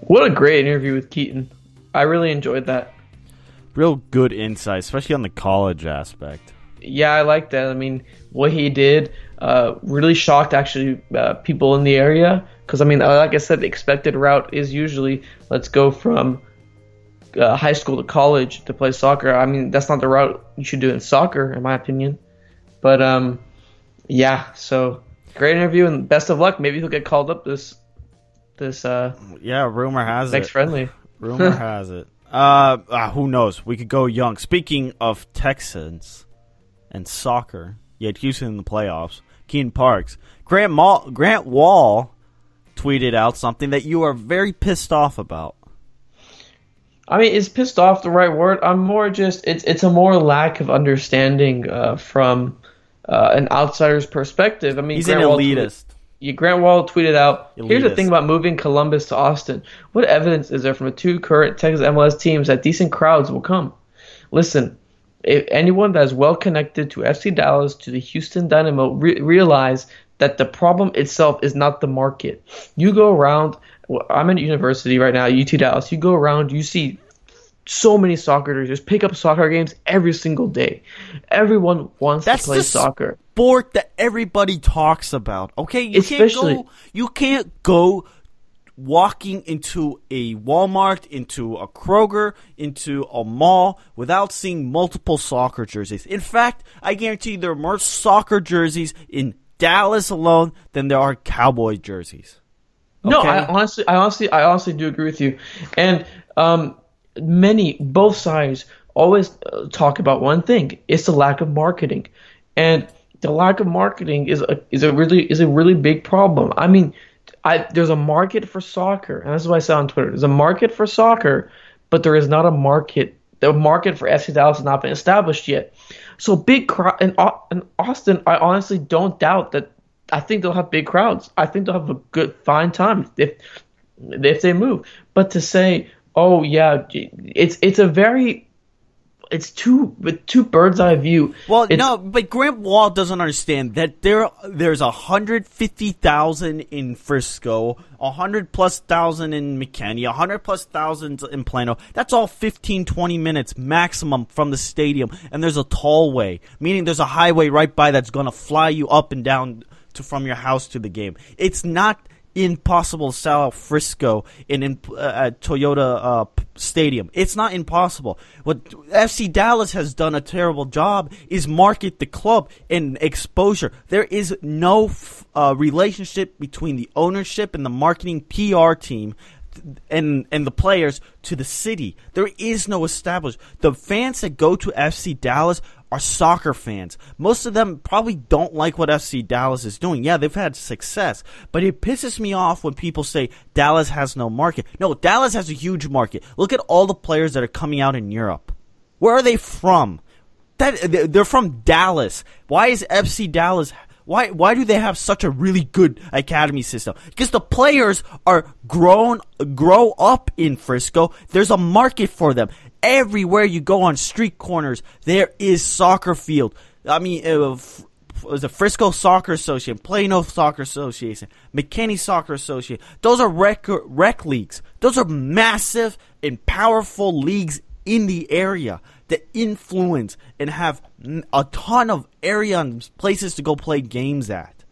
What a great interview with Keaton. I really enjoyed that real good insight, especially on the college aspect. Yeah, I like that. I mean, what he did uh, really shocked actually uh, people in the area because I mean, uh, like I said, the expected route is usually let's go from uh, high school to college to play soccer. I mean, that's not the route you should do in soccer, in my opinion. But um, yeah, so great interview and best of luck. Maybe he'll get called up this this uh yeah rumor has next it. friendly. Rumor has it. Uh, uh, who knows? We could go young. Speaking of Texans and soccer, you had Houston in the playoffs. Keaton Parks, Grant Mall, Grant Wahl tweeted out something that you are very pissed off about. I mean, is pissed off the right word? I'm more just it's it's a more lack of understanding uh, from uh, an outsider's perspective. I mean, he's Grant an elitist Grant Wahl tweeted out, Elitist. "Here's the thing about moving Columbus to Austin. What evidence is there from the two current Texas MLS teams that decent crowds will come? Listen, if anyone that is well connected to FC Dallas, to the Houston Dynamo, re- realize that the problem itself is not the market. You go around. Well, I'm in university right now, UT Dallas. You go around, you see so many soccer just pick up soccer games every single day. Everyone wants That's to play soccer. Sport that everybody talks about. Okay, you Especially, can't go. You can't go walking into a Walmart, into a Kroger, into a mall without seeing multiple soccer jerseys. In fact, I guarantee there are more soccer jerseys in Dallas alone than there are Cowboy jerseys. Okay? No, I honestly, I honestly, I honestly do agree with you. And um, many both sides always uh, talk about one thing. It's the lack of marketing. And the lack of marketing is a is a really is a really big problem. I mean I, there's a market for soccer and that's what i said on twitter. There's a market for soccer but there is not a market the market for FC Dallas has not been established yet. So big crowd in, in austin i honestly don't doubt that i think they'll have big crowds. I think they'll have a good fine time if if they move. But to say Oh yeah, it's it's a very it's two with two bird's eye view. Well, it's, no, but Grant Wahl doesn't understand that there there's a hundred fifty thousand in Frisco, a hundred plus thousand in McKinney, a hundred plus thousand in Plano. That's all 15, 20 minutes maximum from the stadium, and there's a tollway, meaning there's a highway right by that's going to fly you up and down to from your house to the game. It's not impossible to sell Frisco in, in uh, Toyota uh, Stadium. It's not impossible. What FC Dallas has done a terrible job is market the club and exposure. There is no uh, relationship between the ownership and the marketing PR team and and the players to the city. There is no established. The fans that go to FC Dallas are soccer fans. Most of them probably don't like what FC Dallas is doing. Yeah, they've had success, but it pisses me off when people say Dallas has no market. No, Dallas has a huge market. Look at all the players that are coming out in Europe. Where are they from? That they're from Dallas. Why is FC Dallas why why do they have such a really good academy system? Because the players are grown grow up in Frisco. There's a market for them. Everywhere you go on street corners, there is soccer field. I mean, uh, f- was the Frisco Soccer Association, Plano Soccer Association, McKinney Soccer Association. Those are rec rec leagues. Those are massive and powerful leagues in the area that influence and have a ton of area and places to go play games at.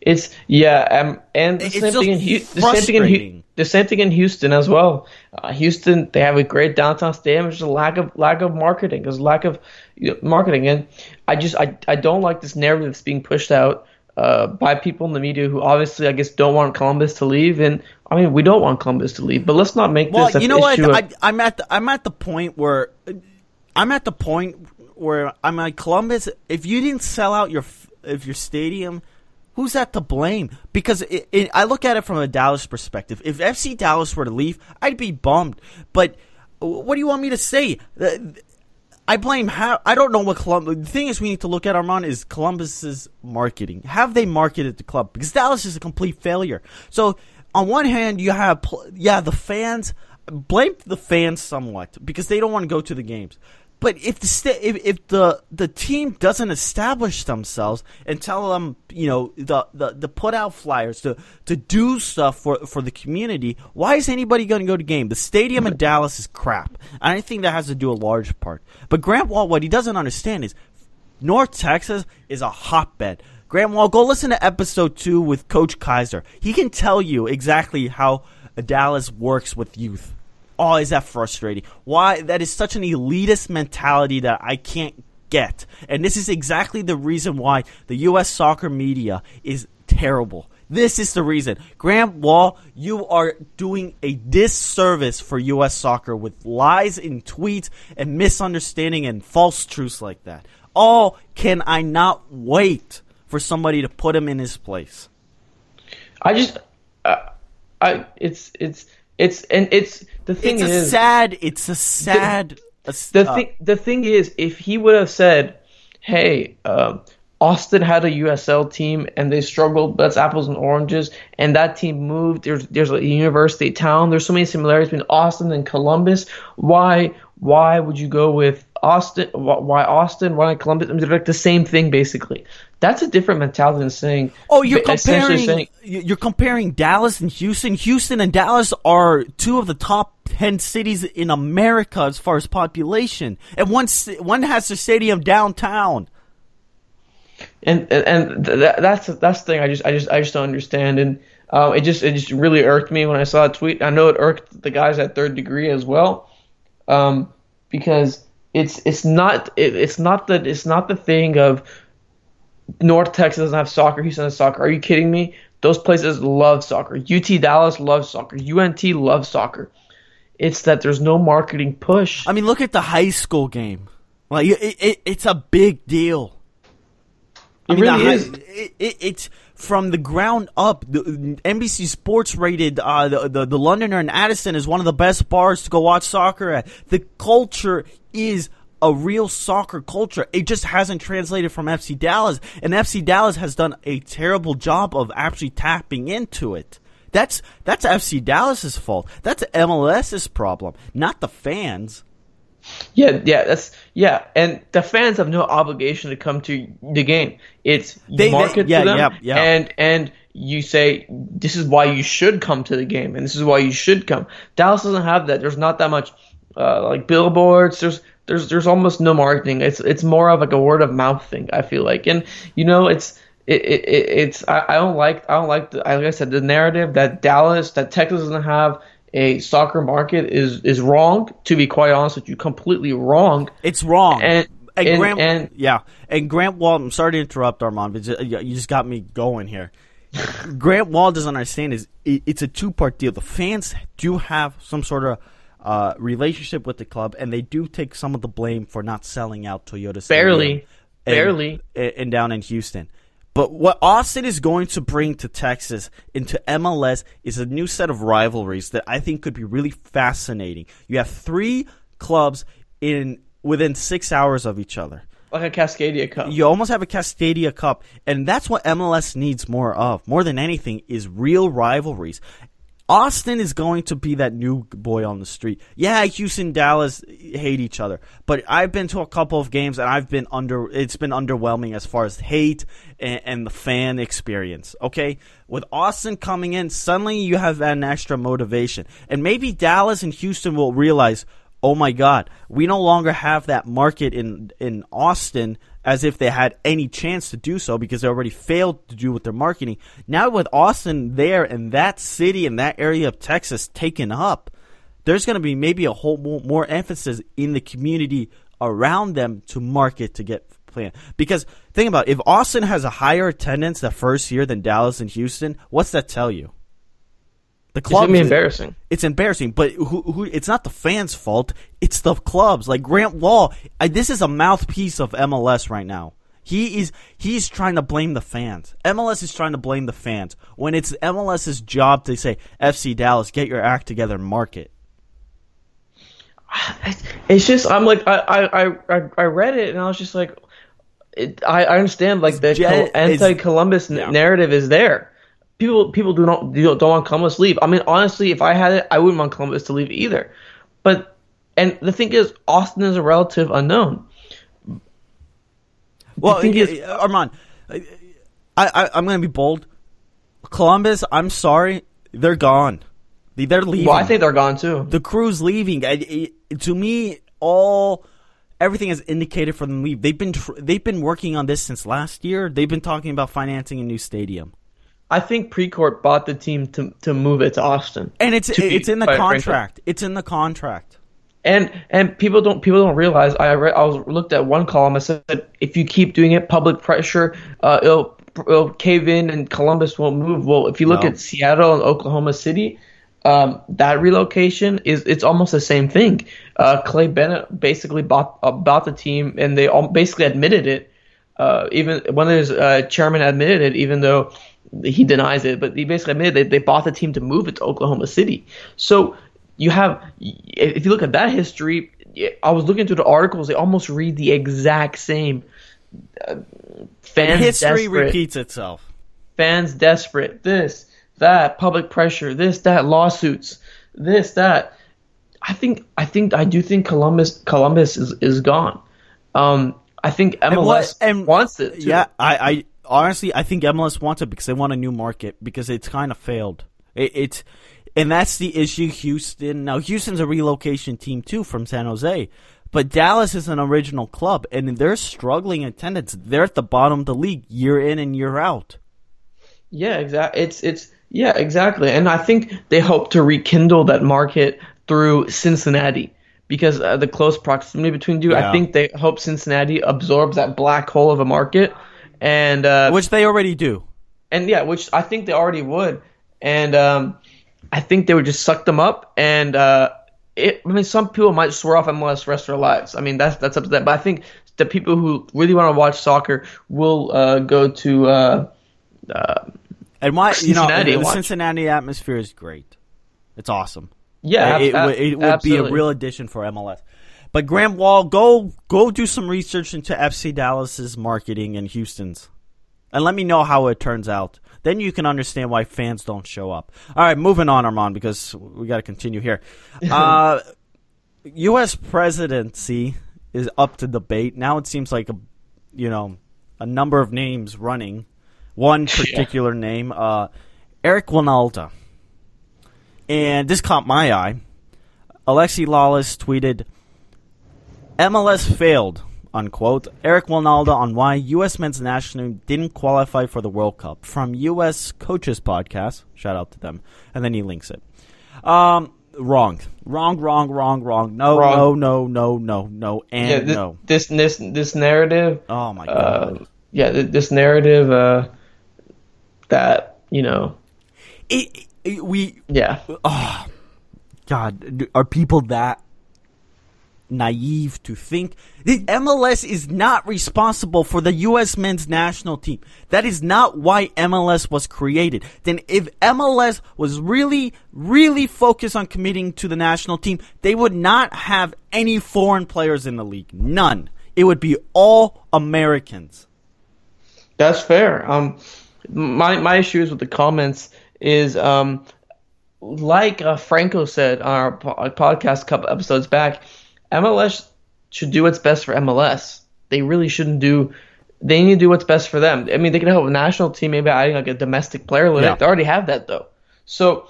It's yeah, um, and the It's same thing in the same thing in. The same thing in Houston as well. Uh, Houston, they have a great downtown stadium. There's just a lack of lack of marketing. There's a lack of you know, marketing, and I just I, I don't like this narrative that's being pushed out uh, by people in the media who obviously I guess don't want Columbus to leave. And I mean, we don't want Columbus to leave, but let's not make Well, this. you know what? of- I, I'm at the I'm at the point where I'm at the point where I'm like Columbus. If you didn't sell out your if your stadium, who's that to blame? Because it, it, I look at it from a Dallas perspective. If FC Dallas were to leave, I'd be bummed. But what do you want me to say? Uh, I blame how I don't know what Columbus. The thing is, we need to look at Armand is Columbus's marketing. Have they marketed the club? Because Dallas is a complete failure. So on one hand, you have yeah the fans. Blame the fans somewhat because they don't want to go to the games. But if the if, if the the team doesn't establish themselves and tell them you know the the, the put out flyers to to do stuff for for the community, why is anybody going to go to game? The stadium in Dallas is crap, and I think that has to do a large part. But Grant Wahl, what he doesn't understand is North Texas is a hotbed. Grant Wahl, go listen to episode two with Coach Kaiser. He can tell you exactly how Dallas works with youth. Oh, is that frustrating? Why? That is such an elitist mentality that I can't get. And this is exactly the reason why the U.S. soccer media is terrible. This is the reason. Grant Wahl, you are doing a disservice for U.S. soccer with lies in tweets and misunderstanding and false truths like that. Oh, can I not wait for somebody to put him in his place? I just uh, I it's it's it's and it's the thing It's a is sad. It's a sad. s- the uh, thing the thing is if he would have said hey um, austin had a usl team and they struggled that's apples and oranges and that team moved there's there's a university town there's so many similarities between austin and columbus why why would you go with austin why austin why columbus I mean, they're like the same thing basically that's a different mentality than saying Oh, you're comparing. saying- You're comparing Dallas and Houston. Houston and Dallas are two of the top ten cities in America as far as population, and one one has the stadium downtown. and and, and th- that, that's that's the thing I just I just I just don't understand and um, it just it just really irked me when I saw a tweet. I know it irked the guys at third degree as well, um, because it's it's not it, it's not the it's not the thing of North Texas doesn't have soccer, Houston has soccer. Are you kidding me? Those places love soccer. UT Dallas loves soccer. UNT loves soccer. It's that there's no marketing push. I mean, look at the high school game. Like it, it, it's a big deal. I It mean, really the hi- is. It, it, it's from the ground up. The, NBC Sports rated uh, the, the the Londoner in Addison as one of the best bars to go watch soccer at. The culture is a real soccer culture. It just hasn't translated from FC Dallas, and FC Dallas has done a terrible job of actually tapping into it. That's that's FC Dallas's fault. That's MLS's problem, not the fans. Yeah, yeah, that's yeah, and the fans have no obligation to come to the game. It's you They- they- market yeah, to them, yeah, yeah. and and you say this is why you should come to the game, and this is why you should come. Dallas doesn't have that. There's not that much uh, like billboards. There's there's there's almost no marketing. It's it's more of like a word of mouth thing. I feel like, and you know, it's. It, it, it- it's I, I don't like I don't like the, like I said the narrative that Dallas that Texas doesn't have a soccer market is is wrong to be quite honest with you completely wrong It's wrong. And- and- Grant, and- yeah, and Grant Wahl. I'm sorry to interrupt, Armand, but you you just got me going here. Grant Wahl doesn't understand is it, it's a two part deal. The fans do have some sort of uh, relationship with the club, and they do take some of the blame for not selling out Toyota. Stadium Barely. and- Barely. and, and down in Houston. But what Austin is going to bring to Texas into MLS is a new set of rivalries that I think could be really fascinating. You have three clubs in within six hours of each other. like a Cascadia Cup. You almost have a Cascadia Cup, and that's what MLS needs more of. More than anything, is real rivalries. Austin is going to be that new boy on the street. Yeah, Houston, Dallas hate each other, but I've been to a couple of games and I've been under. It's been underwhelming as far as hate and, and the fan experience. Okay, with Austin coming in, suddenly you have an extra motivation, and maybe Dallas and Houston will realize, oh my God, we no longer have that market in in Austin as if they had any chance to do so because they already failed to do with their marketing. Now with Austin there and that city and that area of Texas taken up, there's going to be maybe a whole more, emphasis in the community around them to market to get plan. Because think about it, if Austin has a higher attendance the first year than Dallas and Houston, what's that tell you? The club it's be embarrassing. It's embarrassing, but who, who? It's not the fans' fault. It's the clubs. Like Grant Wahl, I, this is a mouthpiece of MLS right now. He is he's trying to blame the fans. MLS is trying to blame the fans when it's MLS's job to say FC Dallas, get your act together, market. It's just I'm like I I I, I read it and I was just like, it, I I understand like the anti-Columbus yeah. narrative is there people people do not do, don't want Columbus to leave. I mean, honestly, if I had it, I wouldn't want Columbus to leave either. But and the thing is, Austin is a relative unknown. Well, the thing is, Armand, I, I I'm going to be bold. Columbus, I'm sorry, they're gone. They're leaving. Well, I think they're gone too. The crew's leaving. I, to me, all everything is indicated for them leave. They've been tr- they've been working on this since last year. They've been talking about financing a new stadium. I think Precourt bought the team to to move it to Austin, and it's it's in the contract. It's in the contract. And and people don't people don't realize. I read, I was looked at one column. I said if you keep doing it, public pressure, uh, it'll, it'll cave in, and Columbus won't move. Well, if you look no. at Seattle and Oklahoma City, um, that relocation is it's almost the same thing. Uh, Clay Bennett basically bought uh, bought the team, and they all basically admitted it. Uh, even one of his uh, chairman admitted it, even though he denies it, but he basically admitted they, they bought the team to move it to Oklahoma City. So you have, if you look at that history, I was looking through the articles; they almost read the exact same. Uh, fans history desperate, repeats itself. Fans desperate. This, that, public pressure. This, that, lawsuits. This, that. I think, I think, I do think Columbus, Columbus is is gone. Um, I think MLS and what, and, wants it. Too. Yeah, I, I honestly, I think MLS wants it because they want a new market because it's kind of failed. It, it's and that's the issue. Houston now, Houston's a relocation team too from San Jose, but Dallas is an original club and they're struggling attendance. They're at the bottom of the league year in and year out. Yeah, exactly. It's it's yeah, exactly. And I think they hope to rekindle that market through Cincinnati because uh, the close proximity between two. Yeah. I think they hope Cincinnati absorbs that black hole of a market and uh, which they already do. And yeah, which I think they already would, and um, I think they would just suck them up. And uh, it, I mean, some people might swear off MLS the rest of their lives. I mean, that's that's up to them. But I think the people who really want to watch soccer will uh, go to. Uh, uh, and why you know the Cincinnati atmosphere is great. It's awesome. Yeah, it, ab- it, it would be a real addition for MLS. But Graham Wahl, go go do some research into FC Dallas's marketing and Houston's, and let me know how it turns out. Then you can understand why fans don't show up. All right, moving on, Armand, because we got to continue here. Uh, U.S. presidency is up to debate now. It seems like a you know a number of names running. One particular yeah. name, uh, Eric Wynalda, and this caught my eye. Alexi Lalas tweeted. MLS failed, unquote. Eric Wynalda on why U.S. men's national didn't qualify for the World Cup from U.S. Coaches Podcast. Shout out to them. And then he links it. Um, wrong. Wrong, wrong, wrong, wrong. No, wrong. no, no, no, no, no, and yeah, this, no. This, this, this narrative. Oh, my uh, God. Uh, yeah, this narrative uh, that, you know. It, it, we. Yeah. Oh, God. Are people that naive to think the MLS is not responsible for the U.S. men's national team. That is not why MLS was created. Then if MLS was really, really focused on committing to the national team, they would not have any foreign players in the league. None. It would be all Americans. That's fair. Um, my, my issues with the comments is, um, like uh, Franco said on our po- podcast a couple episodes back, MLS should do what's best for MLS. They really shouldn't do. They need to do what's best for them. I mean, they can help a national team, maybe adding like a domestic player Yeah. They already have that though. So,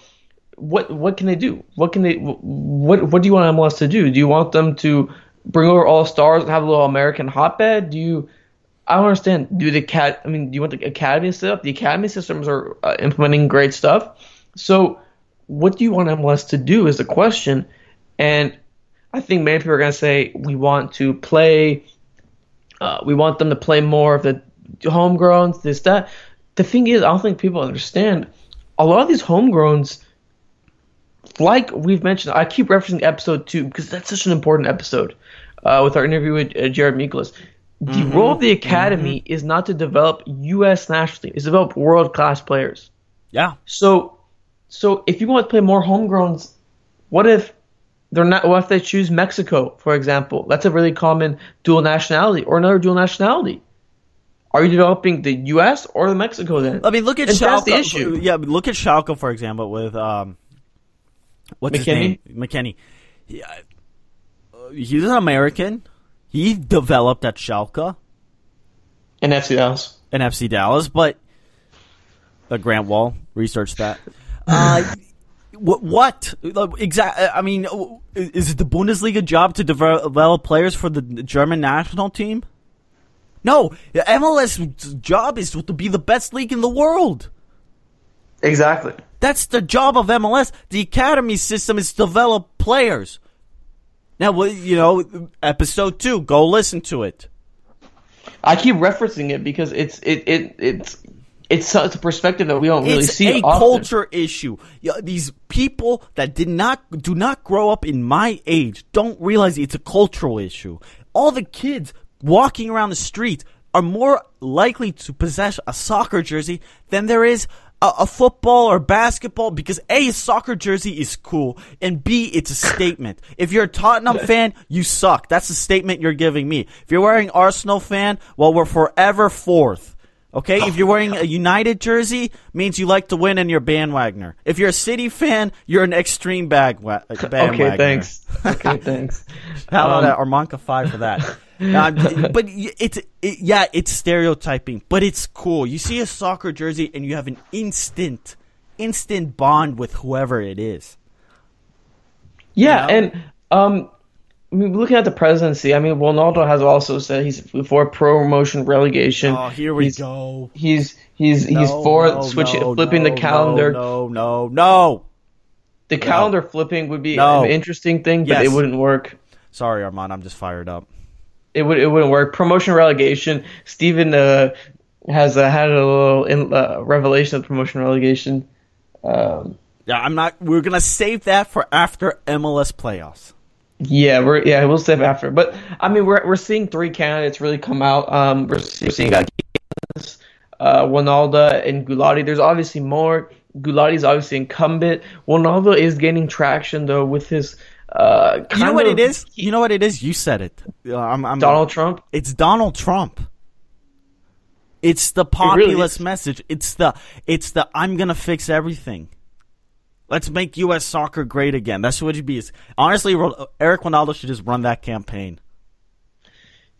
what what can they do? What can they? What what do you want MLS to do? Do you want them to bring over all stars and have a little American hotbed? Do you? I don't understand. Do the cat? I mean, do you want the academy set up? The academy systems are uh, implementing great stuff. So, what do you want MLS to do? Is the question. And I think many people are going to say we want to play. Uh, we want them to play more of the homegrowns, this that. The thing is, I don't think people understand. A lot of these homegrowns, like we've mentioned, I keep referencing episode two because that's such an important episode uh, with our interview with uh, Jared Mikolas. The role of the academy is not to develop U.S. national team; it's to develop world class players. Yeah. So, so if you want to play more homegrowns, what if they're not? What if they choose Mexico, for example? That's a really common dual nationality, or another dual nationality. Are you developing the U.S. or the Mexico then? I mean, look at And that's Schalke. the issue. Yeah, look at Schalke for example with um, what's his name? McKennie? McKennie. Yeah, uh, he's an American. He developed at Schalke In FC Dallas. and FC Dallas, but uh, Grant Wahl researched that. Uh, what? What? Exactly. Uh, I mean, is it the Bundesliga job to develop players for the German national team? No, MLS job is to be the best league in the world. Exactly. That's the job of MLS. The academy system is to develop players. Now, you know, episode two, go listen to it. I keep referencing it because it's it, it it's it's it's a perspective that we don't really it's see. It's a often. culture issue. These people that did not do not grow up in my age don't realize it's a cultural issue. All the kids walking around the street are more likely to possess a soccer jersey than there is a, a football or basketball because A, a soccer jersey is cool, and B, it's a statement. If you're a Tottenham fan, you suck. That's the statement you're giving me. If you're wearing Arsenal fan, well, we're forever fourth. Okay, if you're wearing a United jersey, means you like to win and you're bandwagoner. If you're a City fan, you're an extreme bag wa- bandwagoner. Okay, thanks. Okay, thanks. How about Um, that? Armanca five for that. Um, but it's it, yeah, it's stereotyping, but it's cool. You see a soccer jersey and you have an instant, instant bond with whoever it is. Yeah, You know? and um, I mean, looking at the presidency, I mean, Wynalda has also said he's for promotion relegation. Oh, here we he's, go. He's he's he's for no, switching, no, flipping no, the calendar. No, no, no, no. The calendar flipping would be No. an interesting thing, but Yes. it wouldn't work. Sorry, Armand. I'm just fired up. It would it wouldn't work. Promotion relegation. Steven uh, has uh, had a little in, uh, revelation of promotion relegation. Um, Yeah, I'm not. We're gonna save that for after MLS playoffs. Yeah, we're yeah we'll save after, but I mean we're we're seeing three candidates really come out. Um, we're, seeing uh, uh, Wynalda and Gulati. There's obviously more. Gulati's obviously incumbent. Wynalda is gaining traction though with his. Uh, You know what of- it is? You know what it is? You said it. Uh, I'm, I'm, Donald Trump. It's Donald Trump. It's the really populist is. message. It's the it's the I'm gonna fix everything. Let's make U.S. soccer great again. That's what it would be. Honestly, Eric Wynalda should just run that campaign.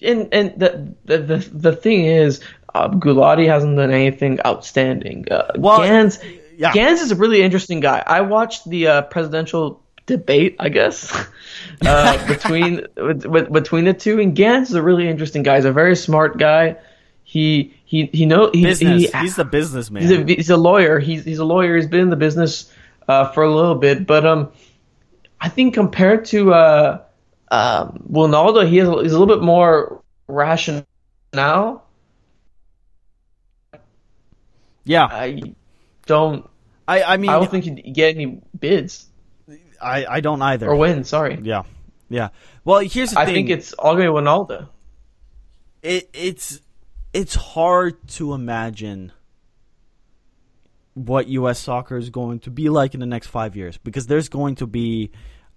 And and the the the, the thing is, uh, Gulati hasn't done anything outstanding. Uh, Well, Gans, yeah. Gans is a really interesting guy. I watched the uh, presidential debate, I guess, uh, between with, with, between the two, and Gans is a really interesting guy. He's a very smart guy. He he he know he, he- He's the businessman. he's a he's a lawyer. He's he's a lawyer. He's been in the business uh, for a little bit, but um, I think compared to uh, um, Wynalda, he is he's a little bit more rational. Now. Yeah, I don't. I I mean I don't think he'd get any bids I, I don't either. or win. Sorry, Yeah, yeah. Well, here's the I thing. I think it's all going to be Wynalda. it it's it's hard to imagine what U.S. soccer is going to be like in the next five years because there's going to be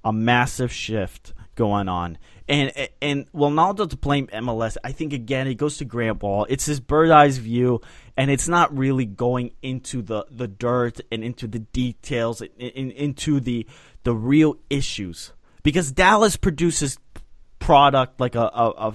a massive shift going on. And and Wynalda to blame MLS, I think again it goes to Grant Wahl. It's his bird eyes view, and it's not really going into the, the dirt and into the details and, and into the the real issues because Dallas produces product like a a, a,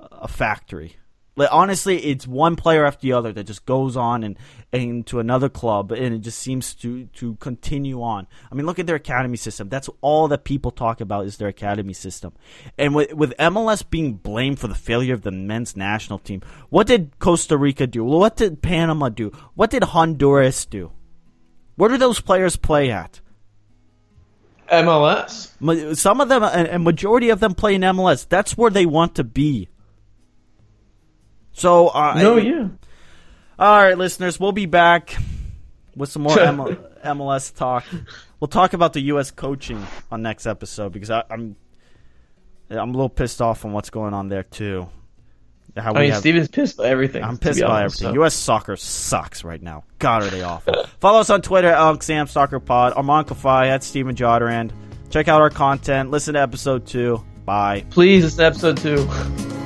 a factory. Like, honestly, it's one player after the other that just goes on and, and to another club, and it just seems to, to continue on. I mean, look at their academy system. That's all that people talk about is their academy system. And with, with MLS being blamed for the failure of the men's national team, what did Costa Rica do? What did Panama do? What did Honduras do? Where do those players play at? MLS. Some of them, a majority of them play in MLS. That's where they want to be. So, uh, no, yeah. All right, listeners, we'll be back with some more MLS talk. We'll talk about the U.S. coaching on next episode because I, am I'm, I'm a little pissed off on what's going on there too. How I mean, have, Steven's pissed by everything. I'm pissed by honest, everything. So. U.S. soccer sucks right now. God, are they awful? Follow us on Twitter at Sam Soccer Pod. Armand Kafai at Steven Jodrand. Check out our content. Listen to episode two. Bye. Please, it's episode two.